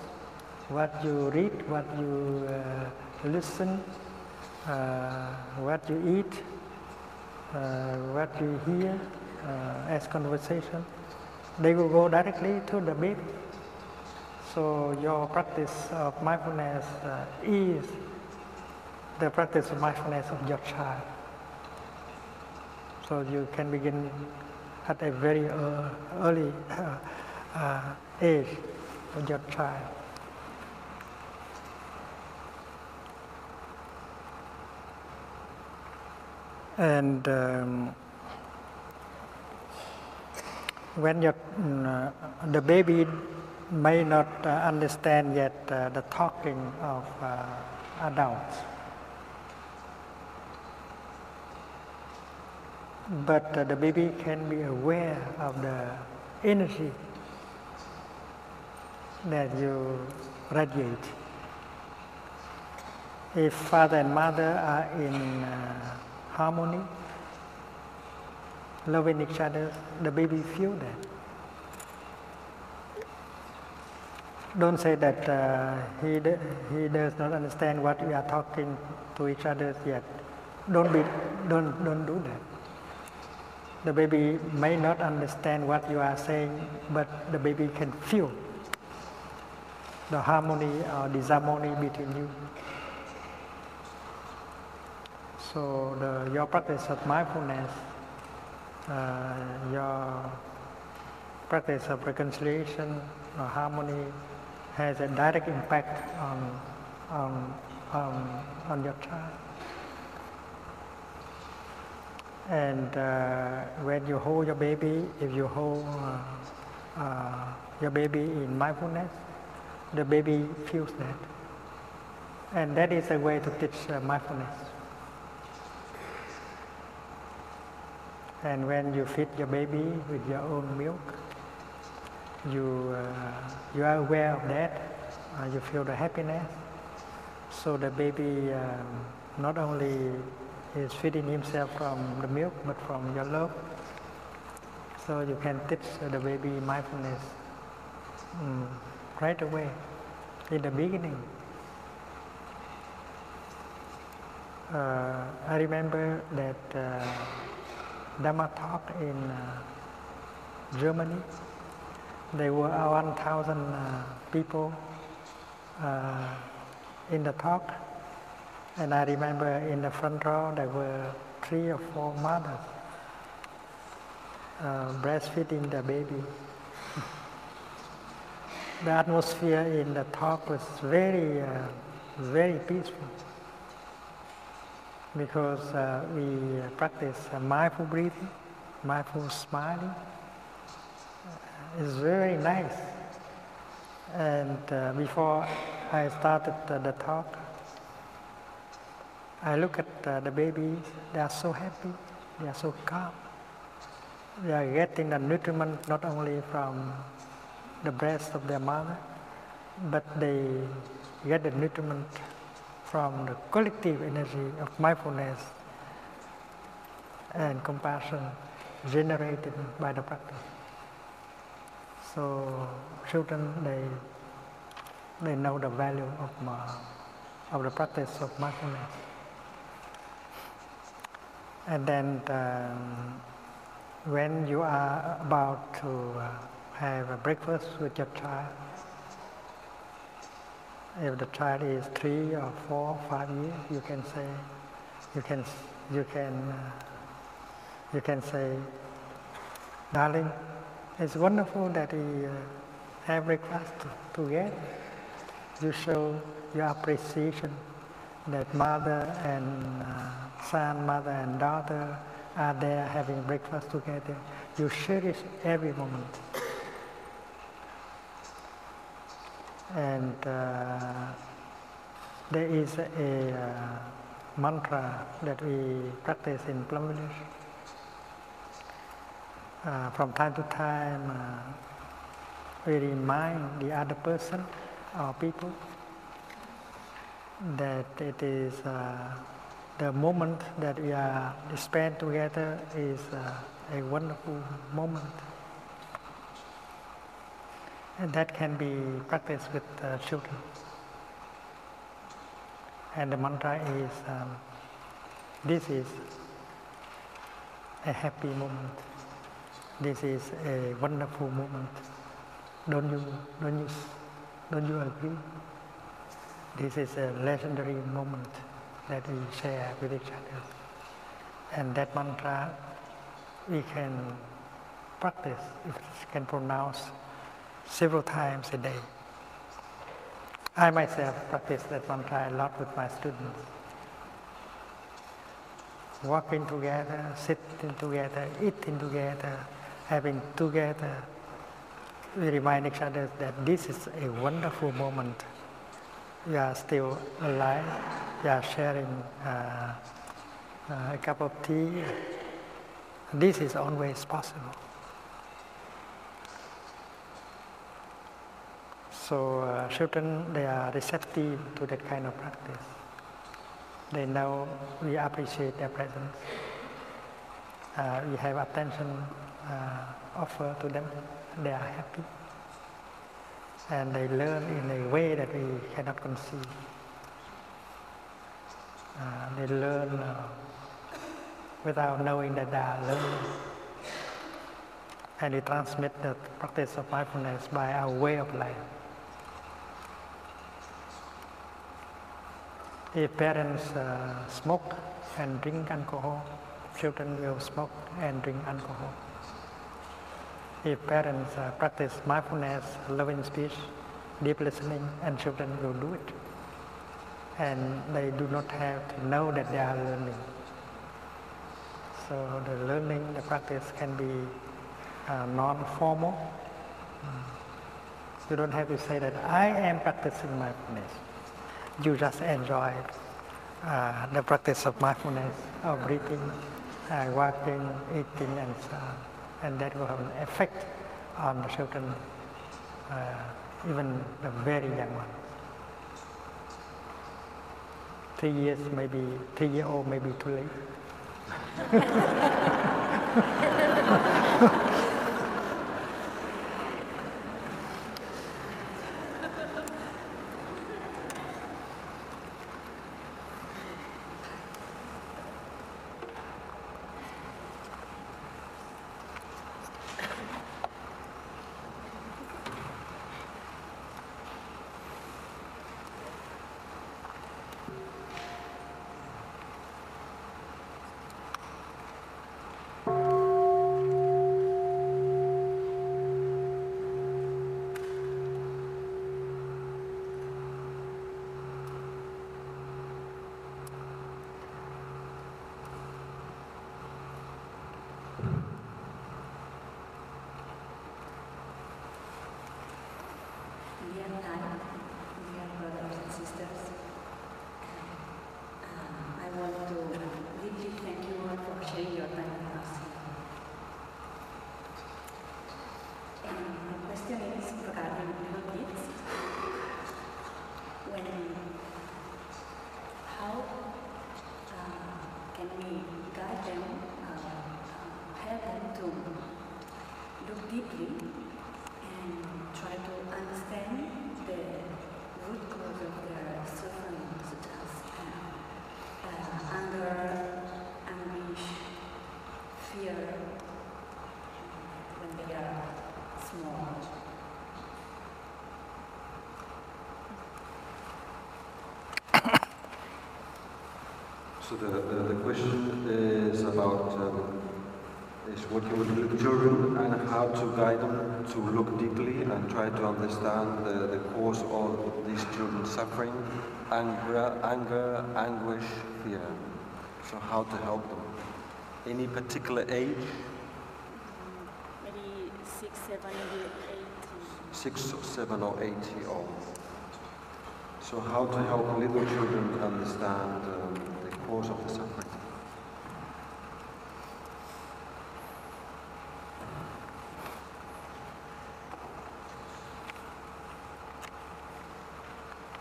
What you read, what you uh, listen, what you eat, uh, what you hear uh, as conversation, they will go directly to the baby. So your practice of mindfulness uh, is the practice of mindfulness of your child. So you can begin at a very uh, early uh, uh, age with your child. And um, when your, mm, uh, the baby may not uh, understand yet uh, the talking of uh, adults, but uh, the baby can be aware of the energy that you radiate. If father and mother are in uh, harmony, loving each other, the baby feel that. Don't say that uh, he, he does not understand what we are talking to each other yet. Don't, be, don't, don't do that. The baby may not understand what you are saying, but the baby can feel the harmony or disharmony between you. So the, your practice of mindfulness, uh, your practice of reconciliation or harmony has a direct impact on, on, on, on your child. And uh, when you hold your baby, if you hold uh, uh, your baby in mindfulness, the baby feels that. And that is a way to teach uh, mindfulness. And when you feed your baby with your own milk, you, uh, you are aware of that, uh, you feel the happiness. So the baby um, not only is feeding himself from the milk, but from your love. So you can teach the baby mindfulness mm, right away in the beginning. Uh, I remember that uh, Dhamma talk in uh, Germany. There were 1,000 uh, people uh, in the talk, and I remember in the front row there were three or four mothers uh, breastfeeding the baby. the atmosphere in the talk was very, uh, very peaceful because uh, we practice mindful breathing, mindful smiling. It's very nice. And uh, before I started uh, the talk, I look at uh, the babies, they are so happy, they are so calm. They are getting the nutriment not only from the breast of their mother, but they get the nutriment from the collective energy of mindfulness and compassion generated by the practice. So children, they they know the value of uh, of the practice of mindfulness. And then um, when you are about to uh, have a breakfast with your child, if the child is three or four, five years, you can say, you can, you can, uh, you can say, darling, it's wonderful that we uh, have breakfast together. You show your appreciation that mother and uh, son, mother and daughter are there having breakfast together. You cherish every moment. And uh, there is a uh, mantra that we practice in Plum Village. Uh, from time to time, uh, we remind the other person or people that it is uh, the moment that we are spent together is uh, a wonderful moment. And that can be practiced with uh, children. And the mantra is um, this is a happy moment. This is a wonderful moment. Don't you, don't you, don't you agree? This is a legendary moment that we share with each other. And that mantra we can practice, if we can pronounce several times a day. I myself practice that mantra a lot with my students. Walking together, sitting together, eating together, having together, we remind each other that this is a wonderful moment. We are still alive, we are sharing uh, uh, a cup of tea. This is always possible. So uh, children, they are receptive to that kind of practice. They know we appreciate their presence. Uh, we have attention uh, offered to them. They are happy. And they learn in a way that we cannot conceive. Uh, they learn uh, without knowing that they are learning. And we transmit the practice of mindfulness by our way of life. If parents uh, smoke and drink alcohol, children will smoke and drink alcohol. If parents uh, practice mindfulness, loving speech, deep listening, and children will do it. And they do not have to know that they are learning. So the learning, the practice can be uh, non-formal You don't have to say that I am practicing mindfulness. You just enjoy uh, the practice of mindfulness, of breathing, uh, walking, eating, and so on. And that will have an effect on the children, uh, even the very young ones. Three years, maybe three year old, maybe too late. Dear Thay, dear brothers and sisters, uh, I want to deeply thank you all for sharing your time with us. And my question is regarding little kids. When, how uh, can we guide them, uh, help them to look deeply and try to understand the root cause of their suffering, such as uh, uh, anger, anguish, fear, when they are small. So the, the, the question is about um, working with little children and how to guide them to look deeply and try to understand the, the cause of these children's suffering, anger, anger, anguish, fear. So how to help them. Any particular age? Maybe six, seven, eight. Six or seven or eight year old. So how to help little children understand um, the cause of the suffering.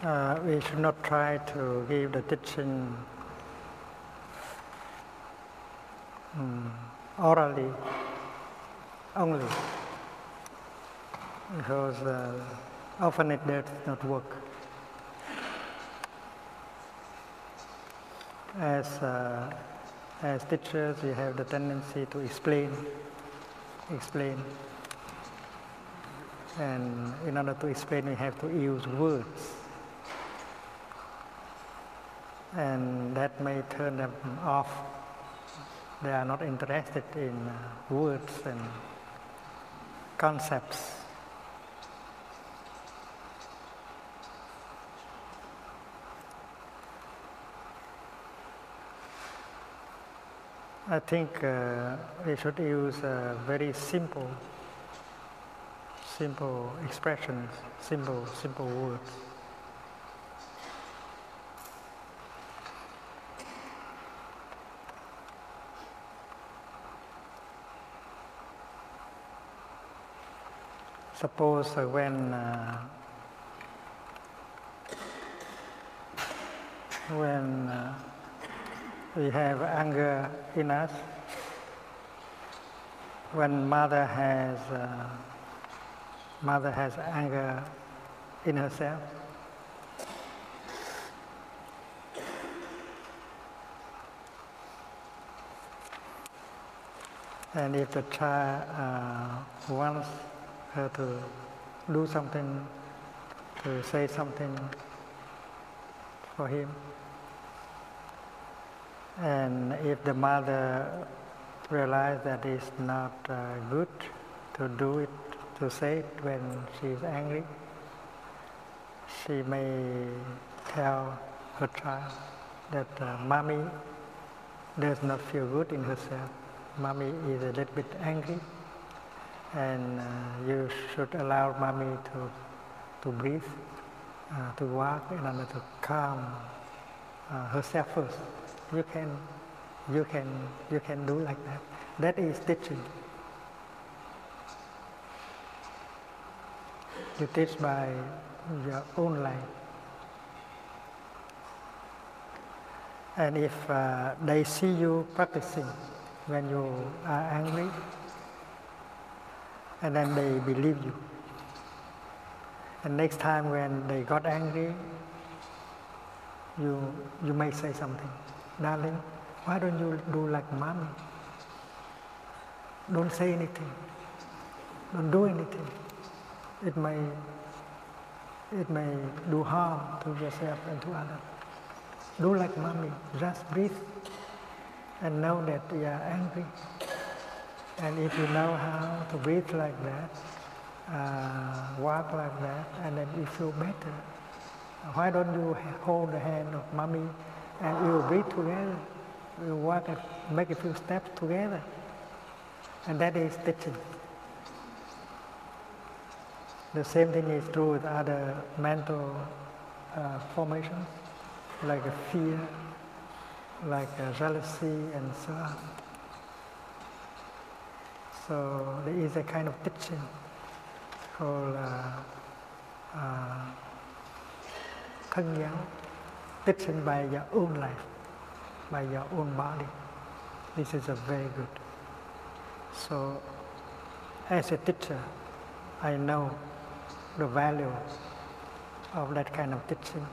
Uh, we should not try to give the teaching mm, orally only because uh, often it does not work. As, uh, as teachers, we have the tendency to explain, explain. And in order to explain, we have to use words. And that may turn them off. They are not interested in uh, words and concepts. I think uh, we should use uh, very simple, simple expressions, simple, simple words. Suppose when uh, when uh, we have anger in us, when mother has uh, mother has anger in herself, and if the child uh, wants her to do something, to say something for him. And if the mother realizes that it's not uh, good to do it, to say it when she is angry, she may tell her child that uh, mommy does not feel good in herself. Mommy is a little bit angry and uh, you should allow mommy to, to breathe, uh, to walk in order to calm uh, herself first. You can, you can, you can do like that. That is teaching. You teach by your own life. And if uh, they see you practicing when you are angry, and then they believe you. And next time when they got angry, you, you may say something, darling, why don't you do like mommy? Don't say anything. Don't do anything. It may, it may do harm to yourself and to others. Do like mommy, just breathe and know that you are angry. And if you know how to breathe like that, uh, walk like that, and then you feel better, why don't you hold the hand of mommy and you breathe together? You walk and make a few steps together. And that is teaching. The same thing is true with other mental uh, formations, like fear, like jealousy, and so on. So there is a kind of teaching called uh, uh, teaching by your own life, by your own body. This is a very good. So as a teacher, I know the value of that kind of teaching.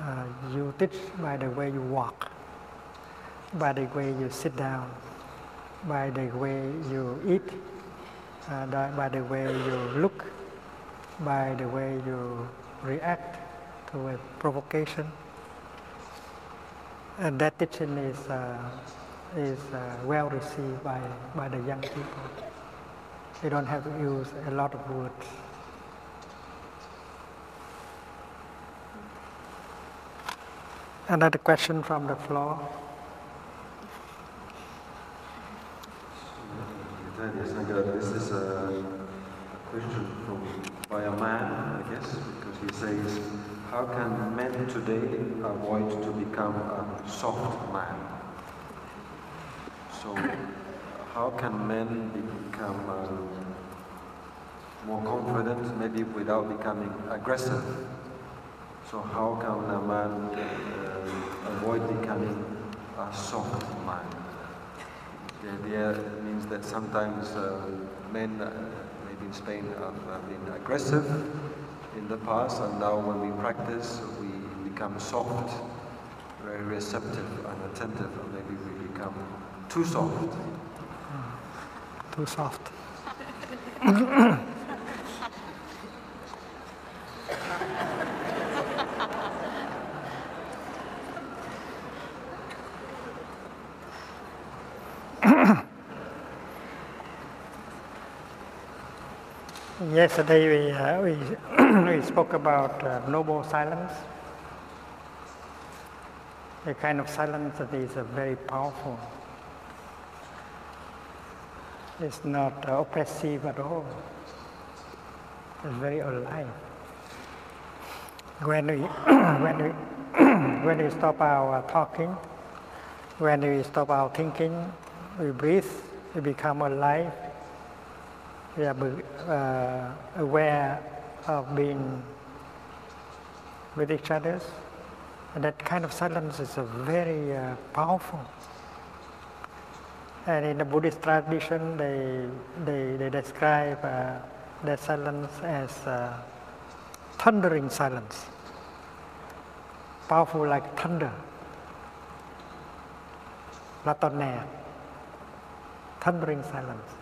Uh, you teach by the way you walk, by the way you sit down, by the way you eat, uh, by the way you look, by the way you react to a provocation. And that teaching is, uh, is uh, well received by, by the young people. They don't have to use a lot of words. Another question from the floor. This is a question from by a man, I guess, because he says, "How can men today avoid to become a soft man?" So, how can men become uh, more confident, maybe without becoming aggressive? So, how can a man uh, avoid becoming a soft man? The idea means that sometimes uh, men, uh, maybe in Spain, have uh, been aggressive in the past, and now when we practice, we become soft, very receptive and attentive, and maybe we become too soft. Too soft. Yesterday we, uh, we, we spoke about uh, noble silence, a kind of silence that is uh, very powerful. It's not uh, oppressive at all. It's very alive. When we, when we, when we stop our talking, when we stop our thinking, we breathe, we become alive we are uh, aware of being with each other. And that kind of silence is very uh, powerful. And in the Buddhist tradition, they, they, they describe uh, that silence as uh, thundering silence, powerful like thunder. La thundering silence.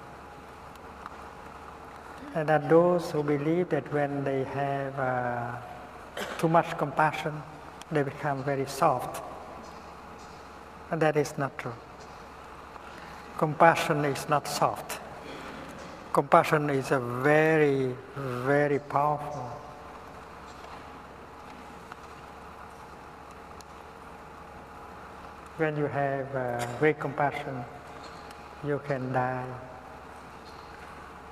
And that those who believe that when they have uh, too much compassion, they become very soft. And that is not true. Compassion is not soft. Compassion is a very, very powerful. When you have uh, great compassion, you can die.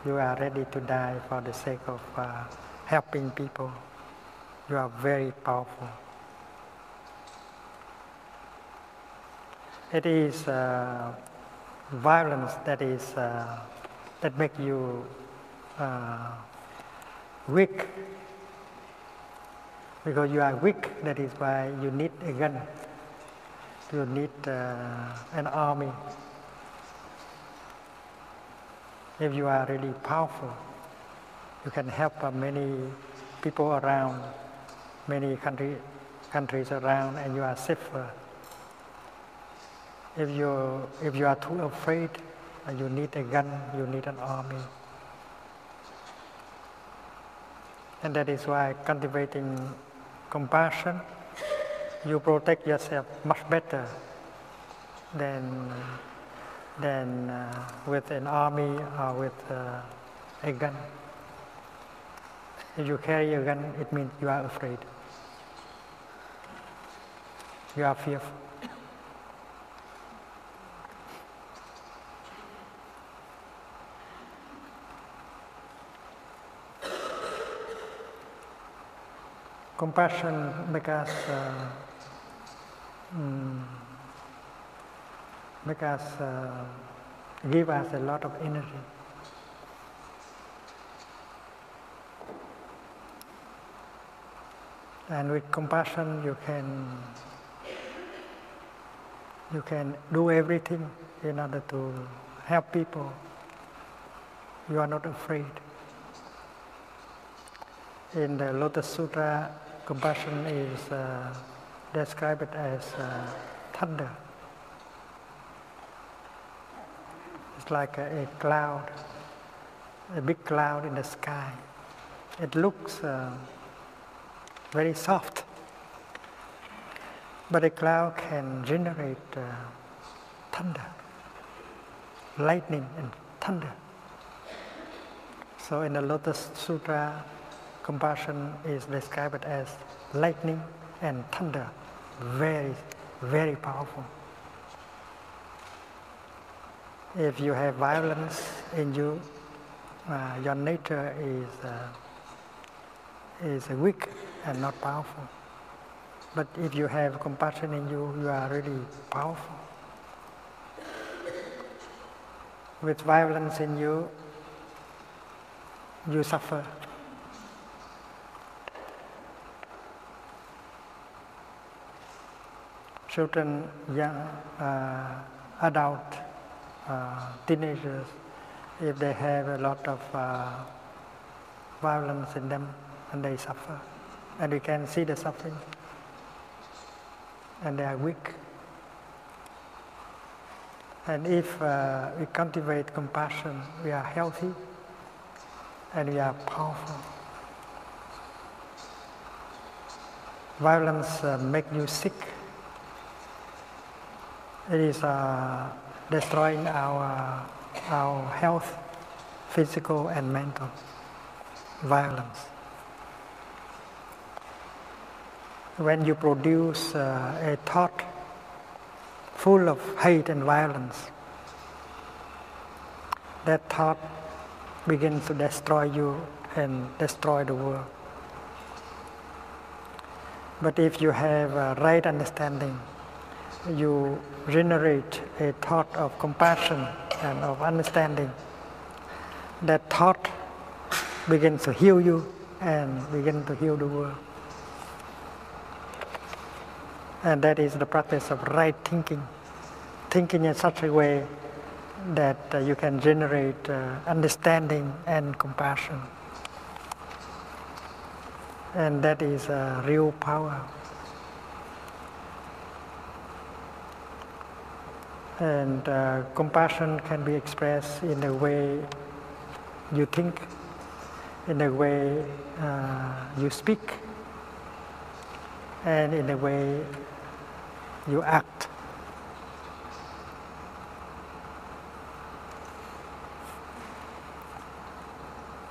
You are ready to die for the sake of uh, helping people. You are very powerful. It is uh, violence that is uh, that make you uh, weak because you are weak. That is why you need a gun. You need uh, an army. If you are really powerful, you can help many people around, many country, countries around, and you are safer. If you if you are too afraid, you need a gun, you need an army. And that is why cultivating compassion, you protect yourself much better than, than uh, with an army or with uh, a gun. If you carry a gun, it means you are afraid. You are fearful. Compassion makes us uh, mm, make us uh, give us a lot of energy. And with compassion, you can you can do everything in order to help people. You are not afraid. In the Lotus Sutra, compassion is uh, described as uh, thunder. Like a, a, cloud, a big cloud in the sky. It looks uh, very soft, but a cloud can generate uh, thunder, lightning and thunder. So in the Lotus Sutra, compassion is described as lightning and thunder, very, very powerful. If you have violence in you, uh, your nature is uh, is weak and not powerful. But if you have compassion in you, you are really powerful. With violence in you, you suffer. Children, young, uh, adult, teenagers, if they have a lot of uh, violence in them, and they suffer, and we can see the suffering, and they are weak. And if uh, we cultivate compassion, we are healthy and we are powerful. Violence uh, make you sick. It is uh, destroying our, our health, physical and mental. Violence. When you produce uh, a thought full of hate and violence, that thought begins to destroy you and destroy the world. But if you have a right understanding, you generate a thought of compassion and of understanding. That thought begins to heal you and begin to heal the world. And that is the practice of right thinking, thinking in such a way that uh, you can generate uh, understanding and compassion. And that is uh, real power. And uh, compassion can be expressed in the way you think, in the way uh, you speak, and in the way you act.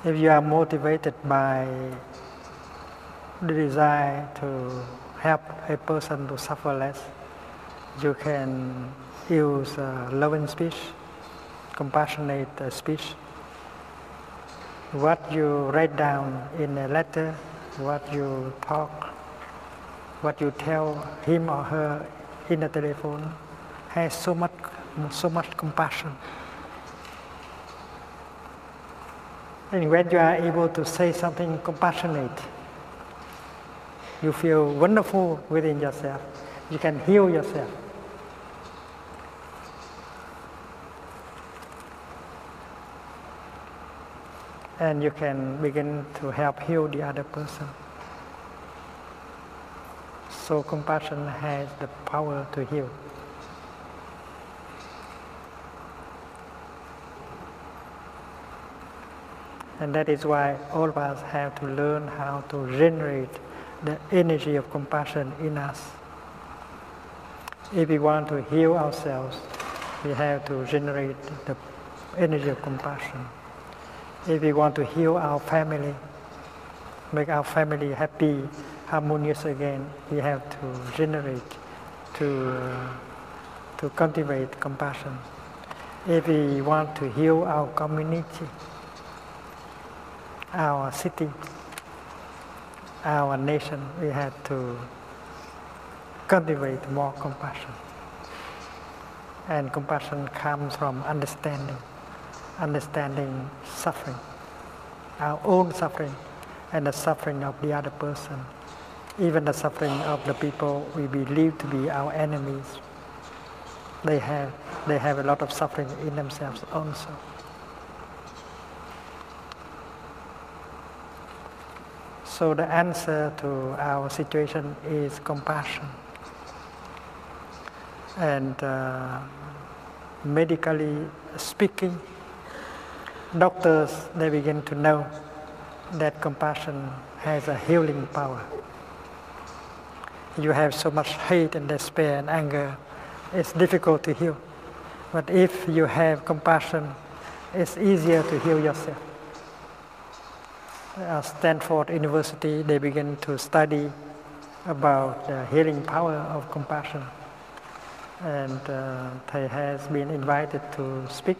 If you are motivated by the desire to help a person to suffer less, you can use uh, loving speech compassionate uh, speech. What you write down in a letter, what you talk, what you tell him or her in the telephone has so much, so much compassion. And when you are able to say something compassionate, you feel wonderful within yourself. You can heal yourself. And you can begin to help heal the other person. So compassion has the power to heal. And that is why all of us have to learn how to generate the energy of compassion in us. If we want to heal ourselves, we have to generate the energy of compassion. If we want to heal our family, make our family happy, harmonious again, we have to generate, to, uh, to cultivate compassion. If we want to heal our community, our city, our nation, we have to cultivate more compassion. And compassion comes from understanding, understanding suffering, our own suffering, and the suffering of the other person, even the suffering of the people we believe to be our enemies. They have, they have a lot of suffering in themselves also. So the answer to our situation is compassion. And uh, medically speaking, doctors they begin to know that compassion has a healing power. You have so much hate and despair and anger, it's difficult to heal. But if you have compassion, it's easier to heal yourself uh, Stanford University, Thay begin to study about the healing power of compassion. And uh, they has been invited to speak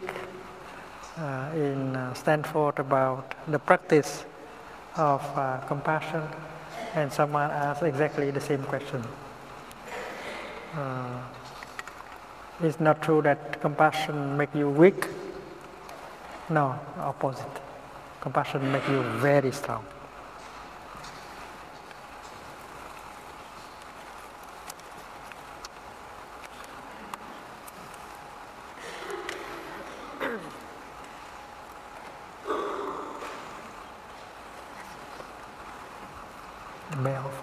in uh, Stanford about the practice of uh, compassion. And someone asked exactly the same question. Uh, it's not true that compassion make you weak. No, opposite. Compassion makes you very strong.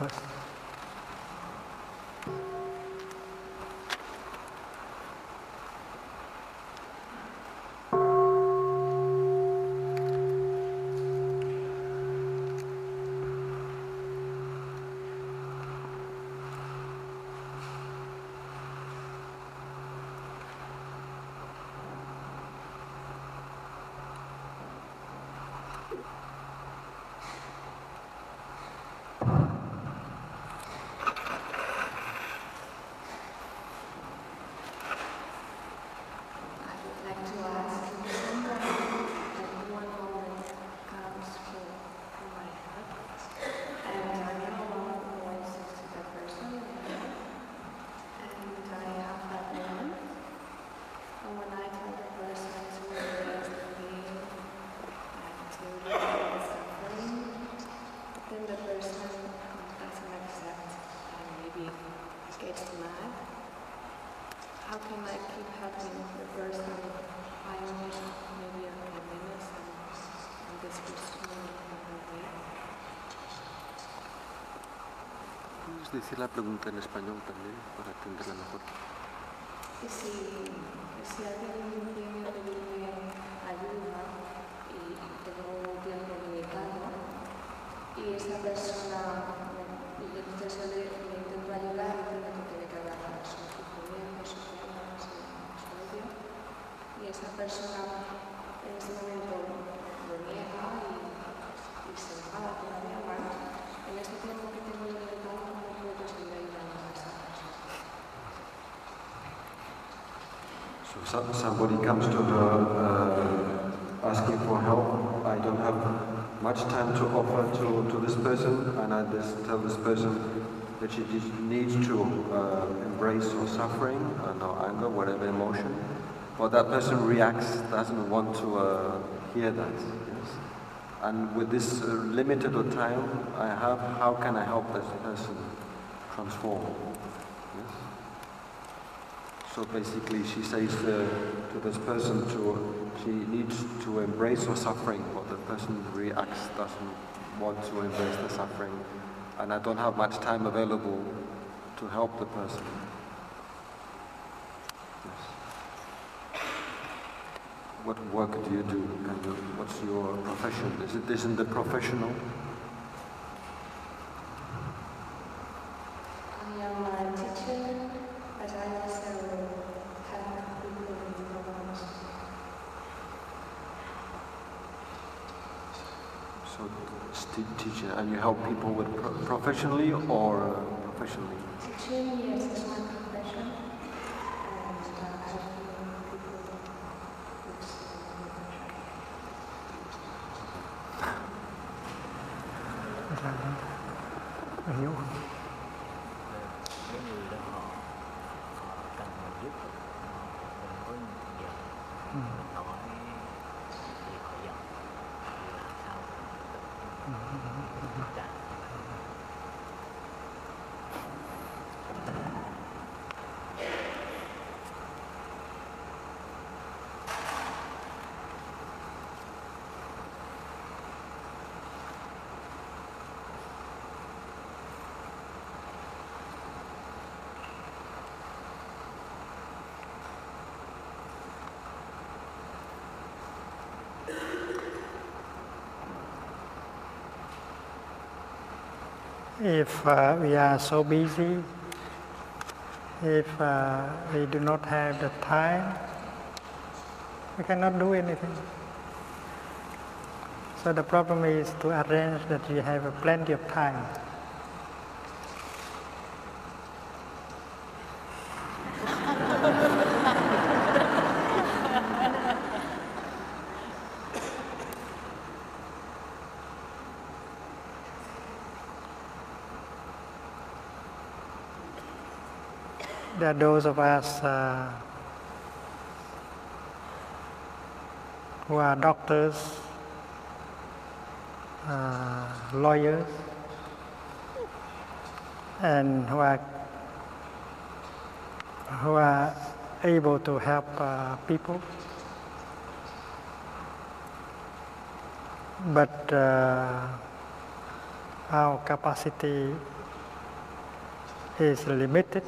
The decir la pregunta en español también para entenderla mejor? Que si, que si alguien viene a pedirme ayuda y tengo un tiempo limitado y esa persona, somebody comes to her uh, asking for help. I don't have much time to offer to, to this person, and I just tell this person that she needs to uh, embrace her suffering and her anger, whatever emotion. But that person reacts, doesn't want to uh, hear that. Yes? And with this uh, limited time I have, how can I help this person transform? Yes? So basically, she says to this person to she needs to embrace her suffering, but the person reacts, doesn't want to embrace the suffering, and I don't have much time available to help the person. Yes. What work do you do? What's your profession? Is it isn't the professional? I am a teacher, but I also help people with problems. So, it's te- teaching, and you help people with pro- professionally or uh, professionally? Yes, If uh, we are so busy, if uh, we do not have the time, we cannot do anything. So the problem is to arrange that you have plenty of time. Are those of us uh, who are doctors, uh, lawyers, and who are who are able to help uh, people. But uh, our capacity is limited.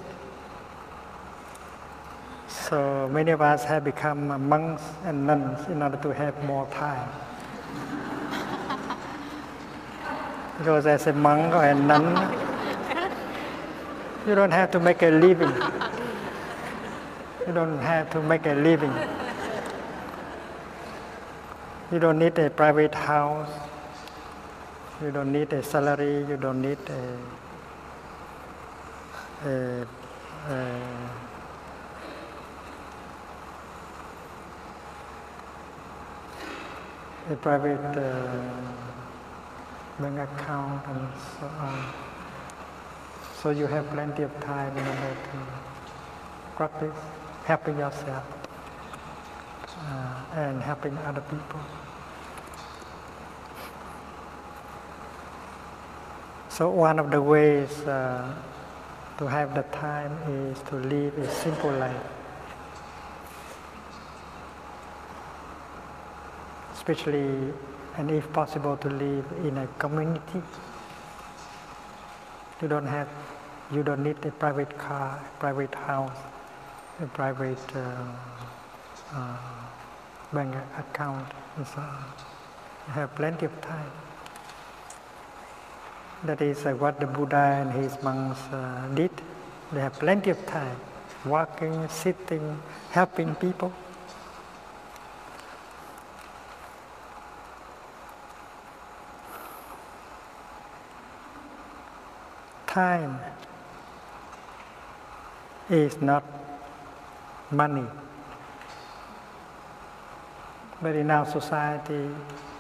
So many of us have become monks and nuns in order to have more time. because as a monk or a nun, you don't have to make a living. You don't have to make a living. You don't need a private house. You don't need a salary. You don't need a, a, a a private uh, bank account and so on. So you have plenty of time in order to practice helping yourself uh, and helping other people. So one of the ways uh, to have the time is to live a simple life. Especially and if possible to live in a community. You don't have, you don't need a private car, private house, a private uh, uh, bank account, and so on. You have plenty of time. That is uh, what the Buddha and his monks uh, did. They have plenty of time, walking, sitting, helping people. Time is not money. But in our society,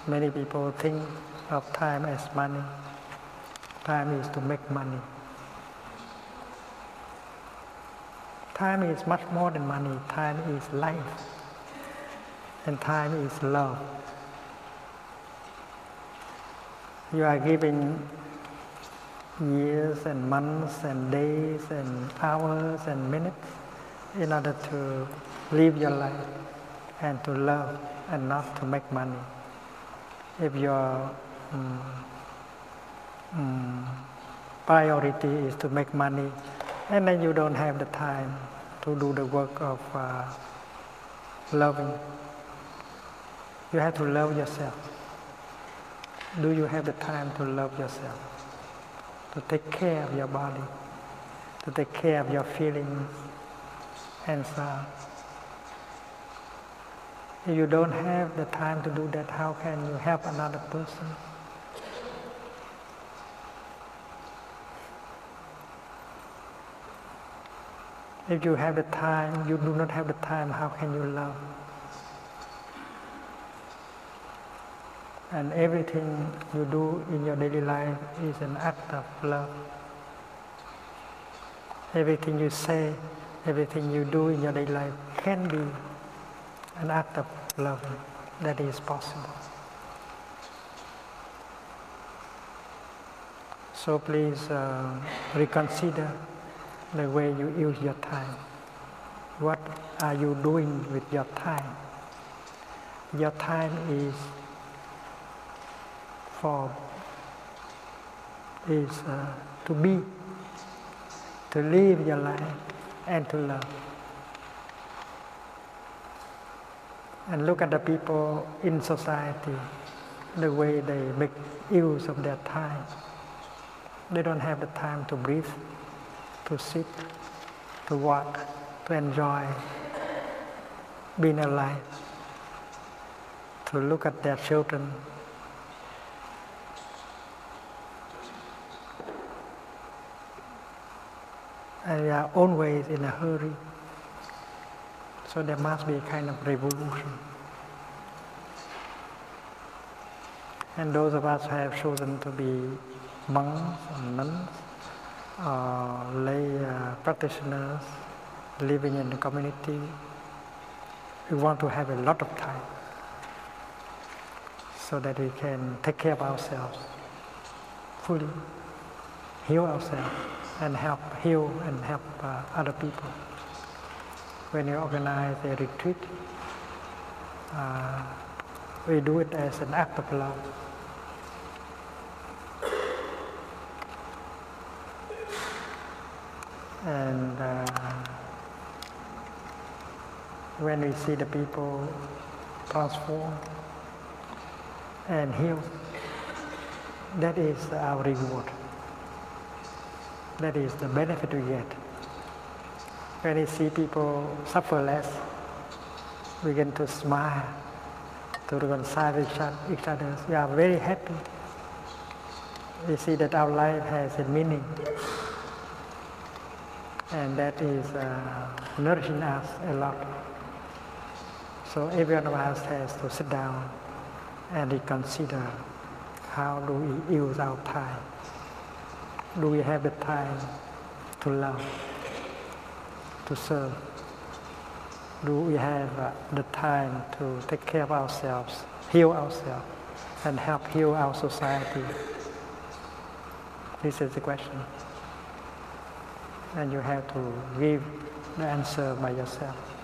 many people think of time as money. Time is to make money. Time is much more than money. Time is life. And time is love. You are giving years and months and days and hours and minutes in order to live your life and to love and not to make money. If your um, um, priority is to make money, and then you don't have the time to do the work of uh, loving. You have to love yourself. Do you have the time to love yourself? To take care of your body, to take care of your feelings and so on. If you don't have the time to do that, how can you help another person? If you have the time, you do not have the time, how can you love? And everything you do in your daily life is an act of love. Everything you say, everything you do in your daily life can be an act of love that is possible. So please uh, reconsider the way you use your time. What are you doing with your time? Your time is for is uh, to be, to live your life, and to love. And look at the people in society, the way they make use of their time. They don't have the time to breathe, to sit, to walk, to enjoy being alive, to look at their children. And we are always in a hurry. So there must be a kind of revolution. And those of us who have chosen to be monks and nuns, uh, lay uh, practitioners living in the community, we want to have a lot of time so that we can take care of ourselves fully, heal ourselves, and help heal and help uh, other people. When you organize a retreat, uh, we do it as an act of love. And uh, when we see the people transform and heal, that is our reward. That is the benefit we get. When we see people suffer less, we begin to smile, to reconcile each other. We are very happy. We see that our life has a meaning and that is uh, nourishing us a lot. So every one of us has to sit down and reconsider how do we use our time. Do we have the time to love, to serve? Do we have uh, the time to take care of ourselves, heal ourselves, and help heal our society? This is the question and you have to give the answer by yourself.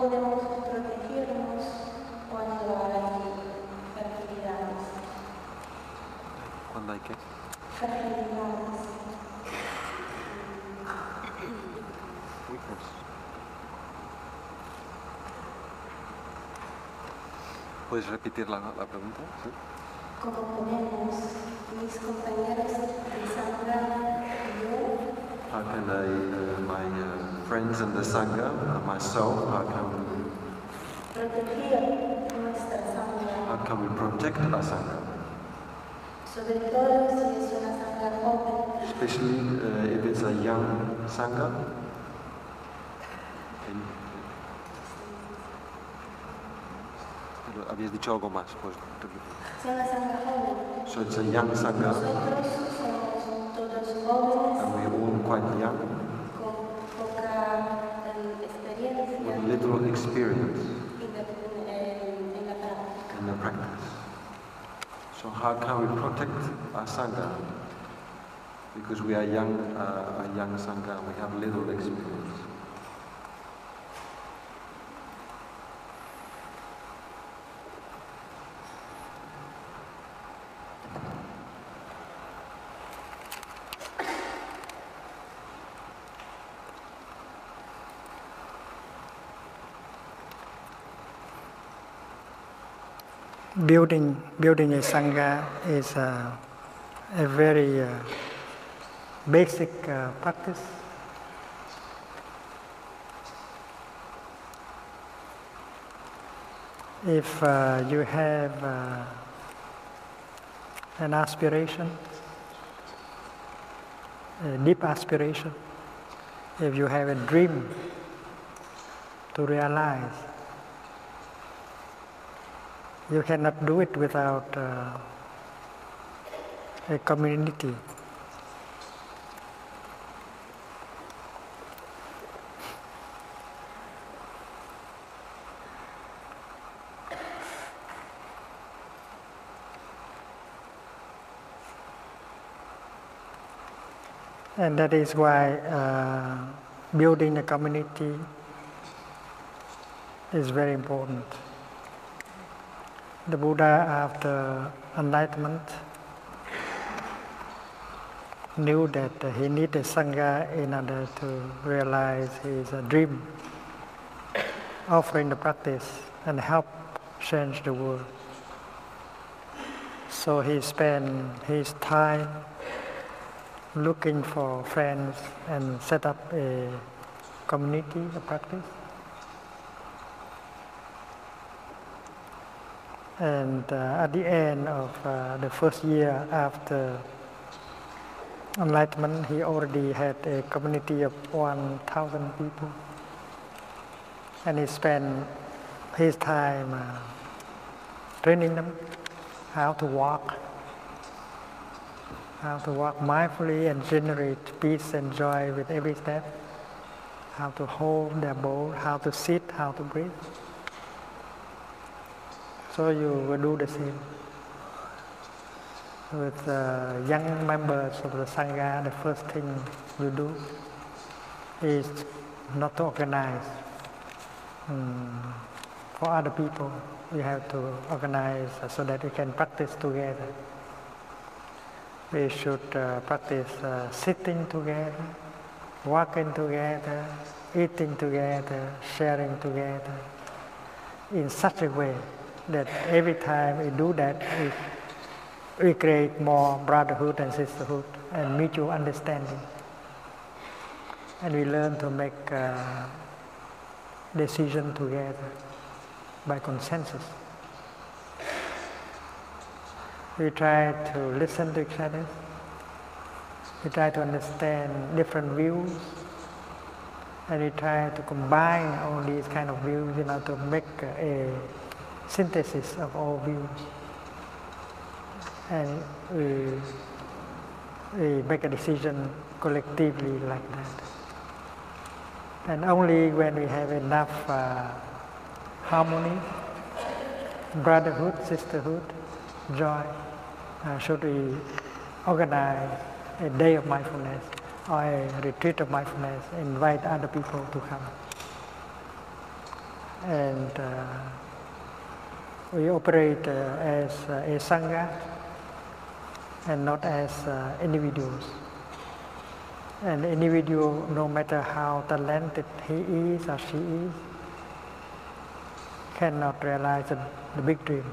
Podemos protegernos cuando hay fertilidades? ¿Cuándo hay qué? Fertilidades. ¿Puedes repetir la, la pregunta? ¿Sí? ¿Cómo podemos mis compañeros de sangre y yo How can I, uh, my uh, friends in the Sangha, uh, myself, how can, how can we protect our Sangha? Sobre todo si es una sangha joven. Especially uh, if it's a young Sangha? Habías dicho algo más, pues. Si es una. So it's a young Sangha, Nosotros somos todos jóvenes and we're all quite young, con poca eh, experiencia with little experience en la, en- en la práctica. in the practice. So how can we protect our Sangha? Because we are young, uh, a young Sangha, we have little experience. Building building a sangha is a, a very uh, basic uh, practice. If uh, you have uh, an aspiration, a deep aspiration, if you have a dream to realize, you cannot do it without uh, a community. And that is why uh, building a community is very important. The Buddha, after enlightenment, knew that he needed Sangha in order to realize his dream, offering the practice and help change the world. So he spent his time looking for friends and set up a community, a practice. And uh, at the end of uh, the first year after enlightenment, he already had a community of 1,000 people. And he spent his time uh, training them how to walk, how to walk mindfully and generate peace and joy with every step, how to hold their bowl, how to sit, how to breathe. So you will do the same. With uh, young members of the Sangha, the first thing you do is not to organize mm, for other people. You have to organize so that we can practice together. We should uh, practice uh, sitting together, walking together, eating together, sharing together in such a way that every time we do that, we, we create more brotherhood and sisterhood and mutual understanding. And we learn to make uh, decision together by consensus. We try to listen to each other. We try to understand different views. And we try to combine all these kind of views in order to make a synthesis of all views. And we, we make a decision collectively like that. And only when we have enough uh, harmony, brotherhood, sisterhood, joy, uh, should we organize a day of mindfulness or a retreat of mindfulness, invite other people to come. And uh, we operate uh, as a sangha and not as uh, individuals. An individual, no matter how talented he is or she is, cannot realize the, the big dream.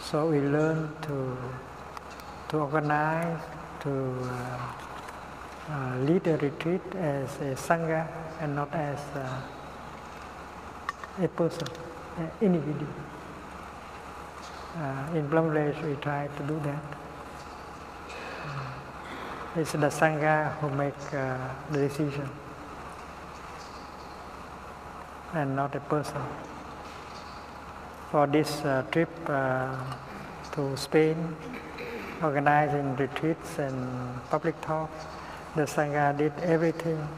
So we learn to to organize, to uh, uh, lead a retreat as a sangha and not as uh, a person, an individual. Uh, in Village, we try to do that. Uh, it's the sangha who make uh, the decision, and not a person. For this uh, trip uh, to Spain, organizing retreats and public talks, the sangha did everything,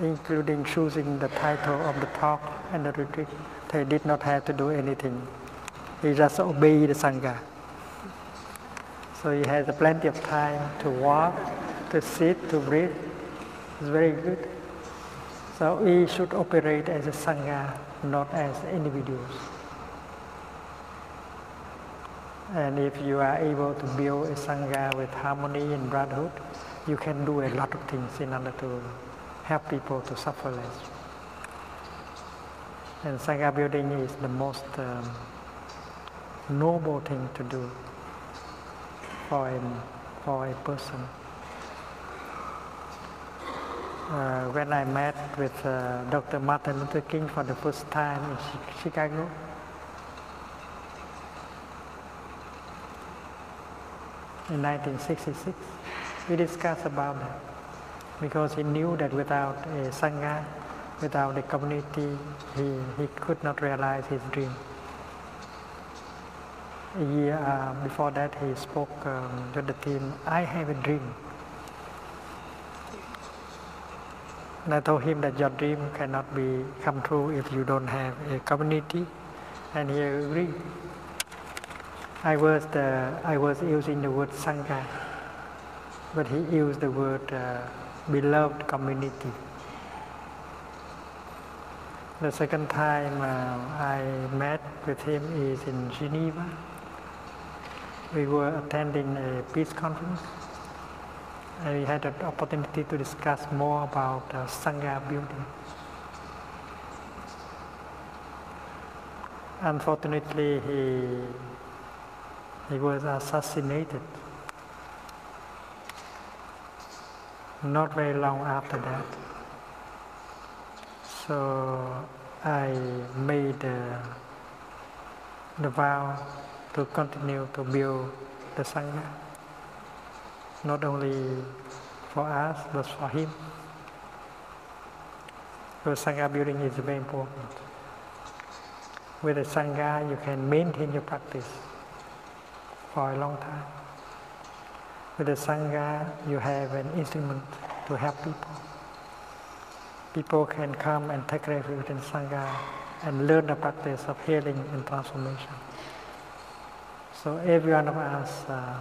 including choosing the title of the talk and the retreat. They did not have to do anything. He just obey the sangha. So he has plenty of time to walk, to sit, to breathe. It's very good. So we should operate as a sangha, not as individuals. And if you are able to build a sangha with harmony and brotherhood, you can do a lot of things in order to help people to suffer less. And sangha building is the most um, noble thing to do for a, for a person. Uh, when I met with uh, Dr. Martin Luther King for the first time in Chicago, in 1966, we discussed about that because he knew that without a sangha, without a community, he, he could not realize his dream. A year uh, before that, he spoke um, to the team, I have a dream. And I told him that your dream cannot be come true if you don't have a community, and he agreed. I was the I was using the word sangha, but he used the word uh, beloved community. The second time uh, I met with him is in Geneva. We were attending a peace conference, and we had an opportunity to discuss more about uh, sangha building. Unfortunately, he he was assassinated. Not very long after that. So I made uh, the vow to continue to build the Sangha, not only for us, but for him. Because Sangha building is very important. With the Sangha, you can maintain your practice for a long time. With the Sangha, you have an instrument to help people. People can come and take refuge in Sangha and learn the practice of healing and transformation. So every one of us uh,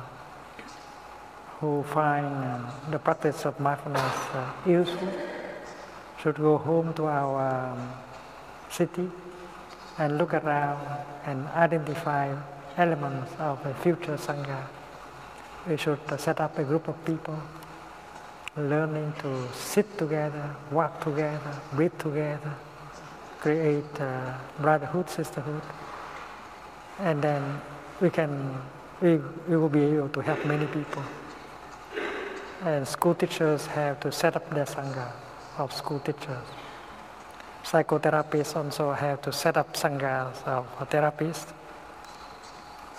who find uh, the practice of mindfulness uh, useful should go home to our um, city and look around and identify elements of a future Sangha. We should set up a group of people learning to sit together, walk together, breathe together, create uh, brotherhood, sisterhood, and then we can, we, we will be able to help many people. And school teachers have to set up their Sangha of school teachers. Psychotherapists also have to set up Sanghas of therapists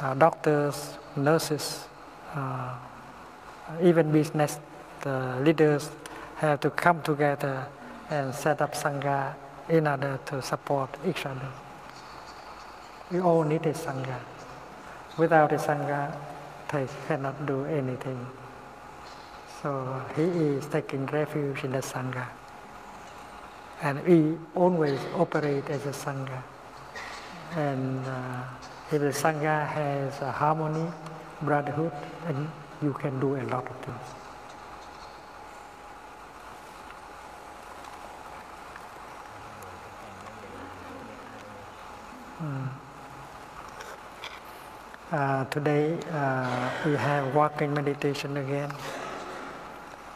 uh, doctors, nurses, uh, even business leaders have to come together and set up sangha in order to support each other. We all need a Sangha. Without a Sangha, they cannot do anything. So he is taking refuge in the Sangha. And we always operate as a Sangha. And uh, if the Sangha has harmony, brotherhood, and you can do a lot of things. Uh, today uh, we have walking meditation again,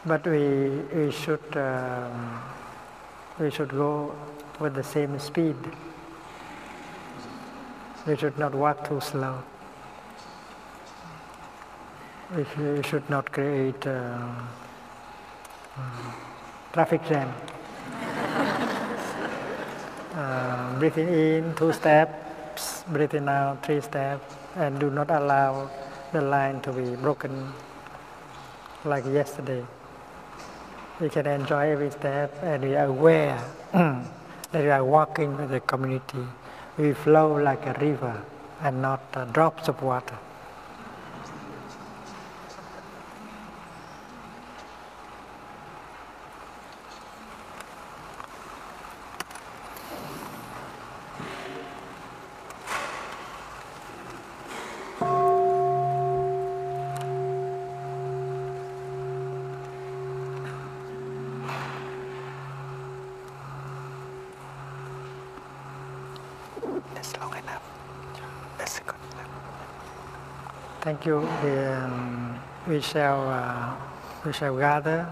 but we we should um, we should go with the same speed. We should not walk too slow. We should, not create uh, um, traffic jam. Uh, breathing in two steps, breathing out three steps, and do not allow the line to be broken like yesterday. We can enjoy every step and we are aware that we are walking with the community. We flow like a river and not uh, drops of water. You. Um, we shall uh, we shall gather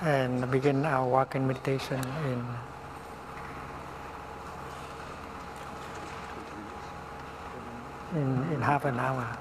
and begin our walking meditation in in, in half an hour.